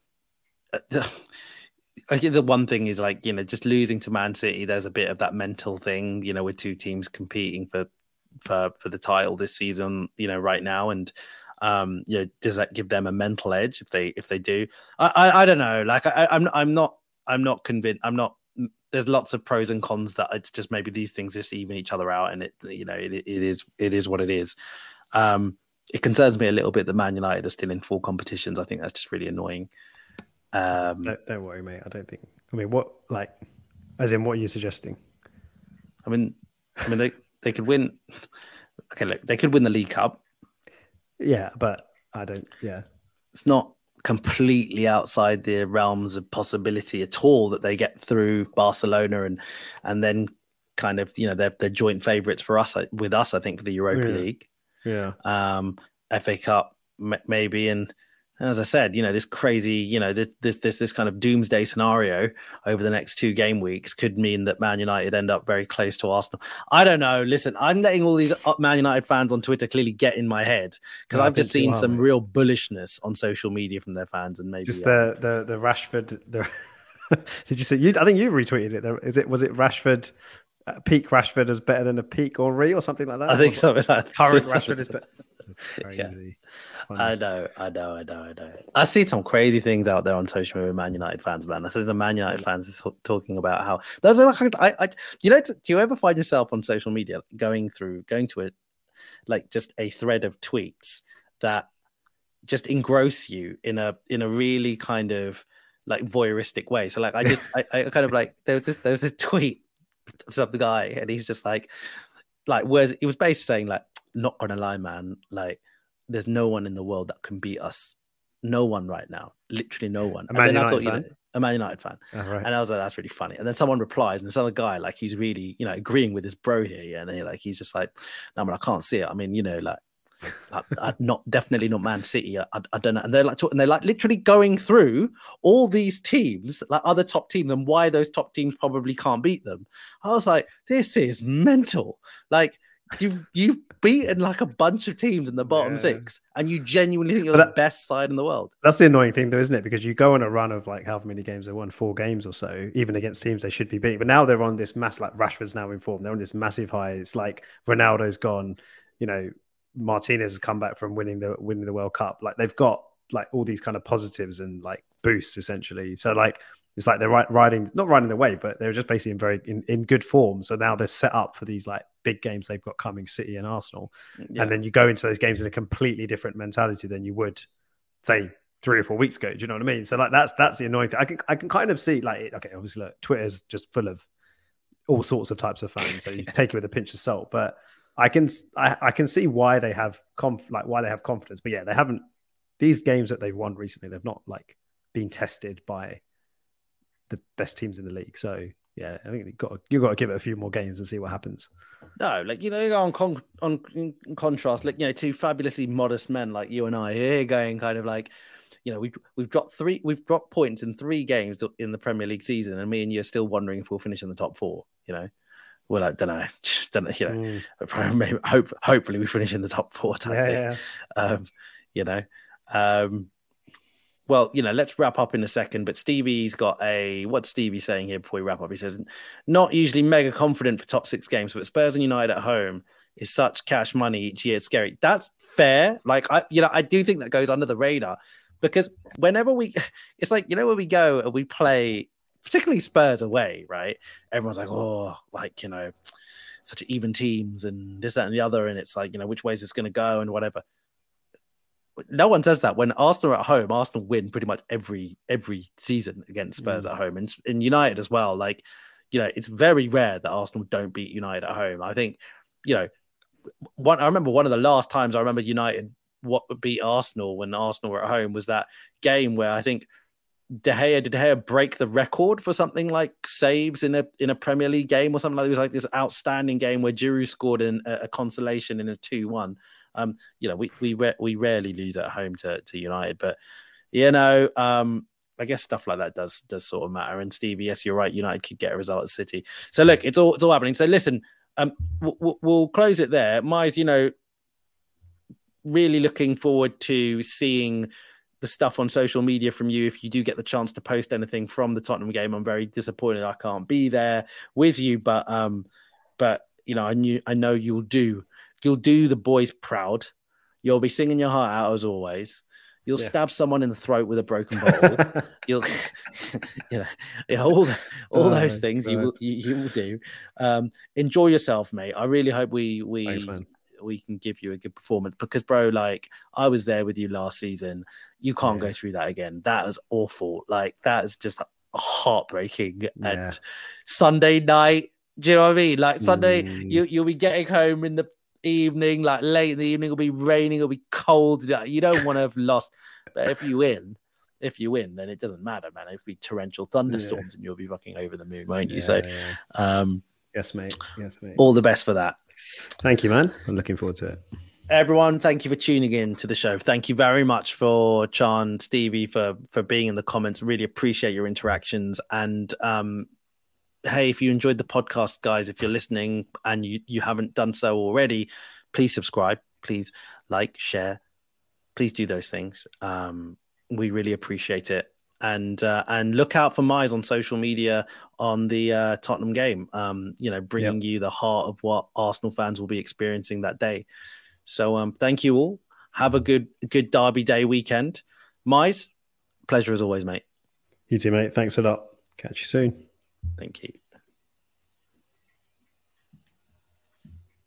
I think the one thing is like you know just losing to Man City. There's a bit of that mental thing, you know, with two teams competing for for for the title this season, you know, right now, and um, you know, does that give them a mental edge if they if they do? I I, I don't know. Like I, I'm I'm not I'm not convinced. I'm not. There's lots of pros and cons that it's just maybe these things just even each other out, and it you know it, it is it is what it is. Um, it concerns me a little bit that Man United are still in four competitions. I think that's just really annoying. Um,
don't, don't worry, mate. I don't think. I mean, what like, as in, what are you suggesting?
I mean, I mean, they they could win. Okay, look, they could win the League Cup.
Yeah, but I don't. Yeah,
it's not completely outside the realms of possibility at all that they get through Barcelona and and then kind of you know they're they're joint favourites for us with us. I think for the Europa
yeah.
League.
Yeah.
Um, FA Cup maybe and and as I said, you know, this crazy, you know, this this this this kind of doomsday scenario over the next two game weeks could mean that Man United end up very close to Arsenal. I don't know. Listen, I'm letting all these Man United fans on Twitter clearly get in my head because no, I've just seen some real bullishness on social media from their fans, and maybe
just the the the Rashford. The did you say you? I think you retweeted it. Is it was it Rashford? Uh, peak Rashford is better than a peak Henry or something like that.
I think something like
current Rashford is better.
Crazy. Yeah. I know, I know, I know, I know. I see some crazy things out there on social media Man United fans, man. I see the Man United fans talking about how those are I, I, you know, do you ever find yourself on social media going through, going to it, like just a thread of tweets that just engross you in a in a really kind of like voyeuristic way. So like I just I, I kind of like there was this there was this tweet of some guy and he's just like like where's it was basically saying like not gonna lie, man, like there's no one in the world that can beat us. No one right now, literally no one.
A Man and then United I thought,
fan? you know, a Man United fan,
oh, right.
and I was like, that's really funny. And then someone replies, and this other guy, like he's really, you know, agreeing with his bro here, yeah, and he, like he's just like, no, man, I can't see it. I mean, you know, like I, I, not definitely not Man City. I, I, don't know. And they're like, and they're like literally going through all these teams, like other top teams, and why those top teams probably can't beat them. I was like, this is mental. Like you've you've beaten like a bunch of teams in the bottom yeah. six, and you genuinely think you're that, the best side in the world.
That's the annoying thing, though, isn't it? Because you go on a run of like however many games they won, four games or so, even against teams they should be beating. But now they're on this mass like Rashford's now in form. They're on this massive high. It's like Ronaldo's gone. You know, Martinez has come back from winning the winning the World Cup. Like they've got like all these kind of positives and like boosts essentially. So like it's like they're riding not riding the wave, but they're just basically in very in, in good form. So now they're set up for these like big games they've got coming, City and Arsenal, yeah. and then you go into those games in a completely different mentality than you would say three or four weeks ago. Do you know what I mean? So like that's that's the annoying thing. I can I can kind of see like okay, obviously look, Twitter's just full of all sorts of types of fans, so you take it with a pinch of salt. But I can I, I can see why they have conf like why they have confidence. But yeah, they haven't these games that they've won recently. They've not like been tested by the best teams in the league. So yeah, I think you've got to, you've got to give it a few more games and see what happens.
No, like you know, on con- on in contrast, like you know, two fabulously modest men like you and I here going kind of like, you know, we've we've dropped three, we've dropped points in three games in the Premier League season, and me and you are still wondering if we'll finish in the top four. You know, well, I don't know, don't know, you know, mm. maybe, hope hopefully we finish in the top four.
yeah, yeah.
Um, you know, um, well, you know, let's wrap up in a second. But Stevie's got a what's Stevie saying here before we wrap up? He says, not usually mega confident for top six games, but Spurs and United at home is such cash money each year. It's scary. That's fair. Like I, you know, I do think that goes under the radar because whenever we, it's like you know where we go and we play, particularly Spurs away, right? Everyone's like, oh, like you know, such even teams and this, that, and the other. And it's like, you know, which way is this going to go and whatever. No one says that when Arsenal are at home, Arsenal win pretty much every every season against Spurs mm. at home and in United as well. Like, you know, it's very rare that Arsenal don't beat United at home. I think, you know, one I remember one of the last times I remember United what would beat Arsenal when Arsenal were at home was that game where I think De Gea did De Gea break the record for something like saves in a in a Premier League game or something like it was like this outstanding game where Giroud scored in a, a consolation in a two one. Um, you know, we we we rarely lose at home to to United, but you know, um, I guess stuff like that does does sort of matter. And Stevie, yes, you're right. United could get a result at City. So look, it's all it's all happening. So listen, um, we'll, we'll close it there. Mize, you know, really looking forward to seeing the stuff on social media from you if you do get the chance to post anything from the Tottenham game. I'm very disappointed I can't be there with you, but um, but you know I knew I know you'll do you'll do the boys proud. You'll be singing your heart out as always. You'll yeah. stab someone in the throat with a broken bottle. You'll, you know, yeah, all all oh, those things you will you, you, will do. Um, enjoy yourself, mate. I really hope we we Thanks, we can give you a good performance because, bro, like I was there with you last season. You can't yeah. go through that again. That is awful. Like that is just heartbreaking. And Sunday night, do you know what I mean? Like Sunday, mm. you you'll be getting home in the evening, like late in the evening, it'll be raining, it'll be cold. You don't want to have lost. But if you win, if you win, then it doesn't matter, man. It'll be torrential thunderstorms yeah. and you'll be fucking over the moon, won't you? Yeah, so, um,
yes, mate. Yes, mate.
All the best for that.
Thank you, man. I'm looking forward to it.
Everyone, thank you for tuning in to the show. Thank you very much for Chan, Stevie, for for being in the comments. Really appreciate your interactions. And um, hey, if you enjoyed the podcast, guys, if you're listening and you you haven't done so already, please subscribe. Please like, share. Please do those things. Um, we really appreciate it and uh, and look out for Mize on social media on the uh, Tottenham game. Um, you know, bringing yep. you the heart of what Arsenal fans will be experiencing that day. So, um, thank you all. Have a good good Derby Day weekend. Mize, pleasure as always, mate.
You too, mate. Thanks a lot. Catch you soon.
Thank you.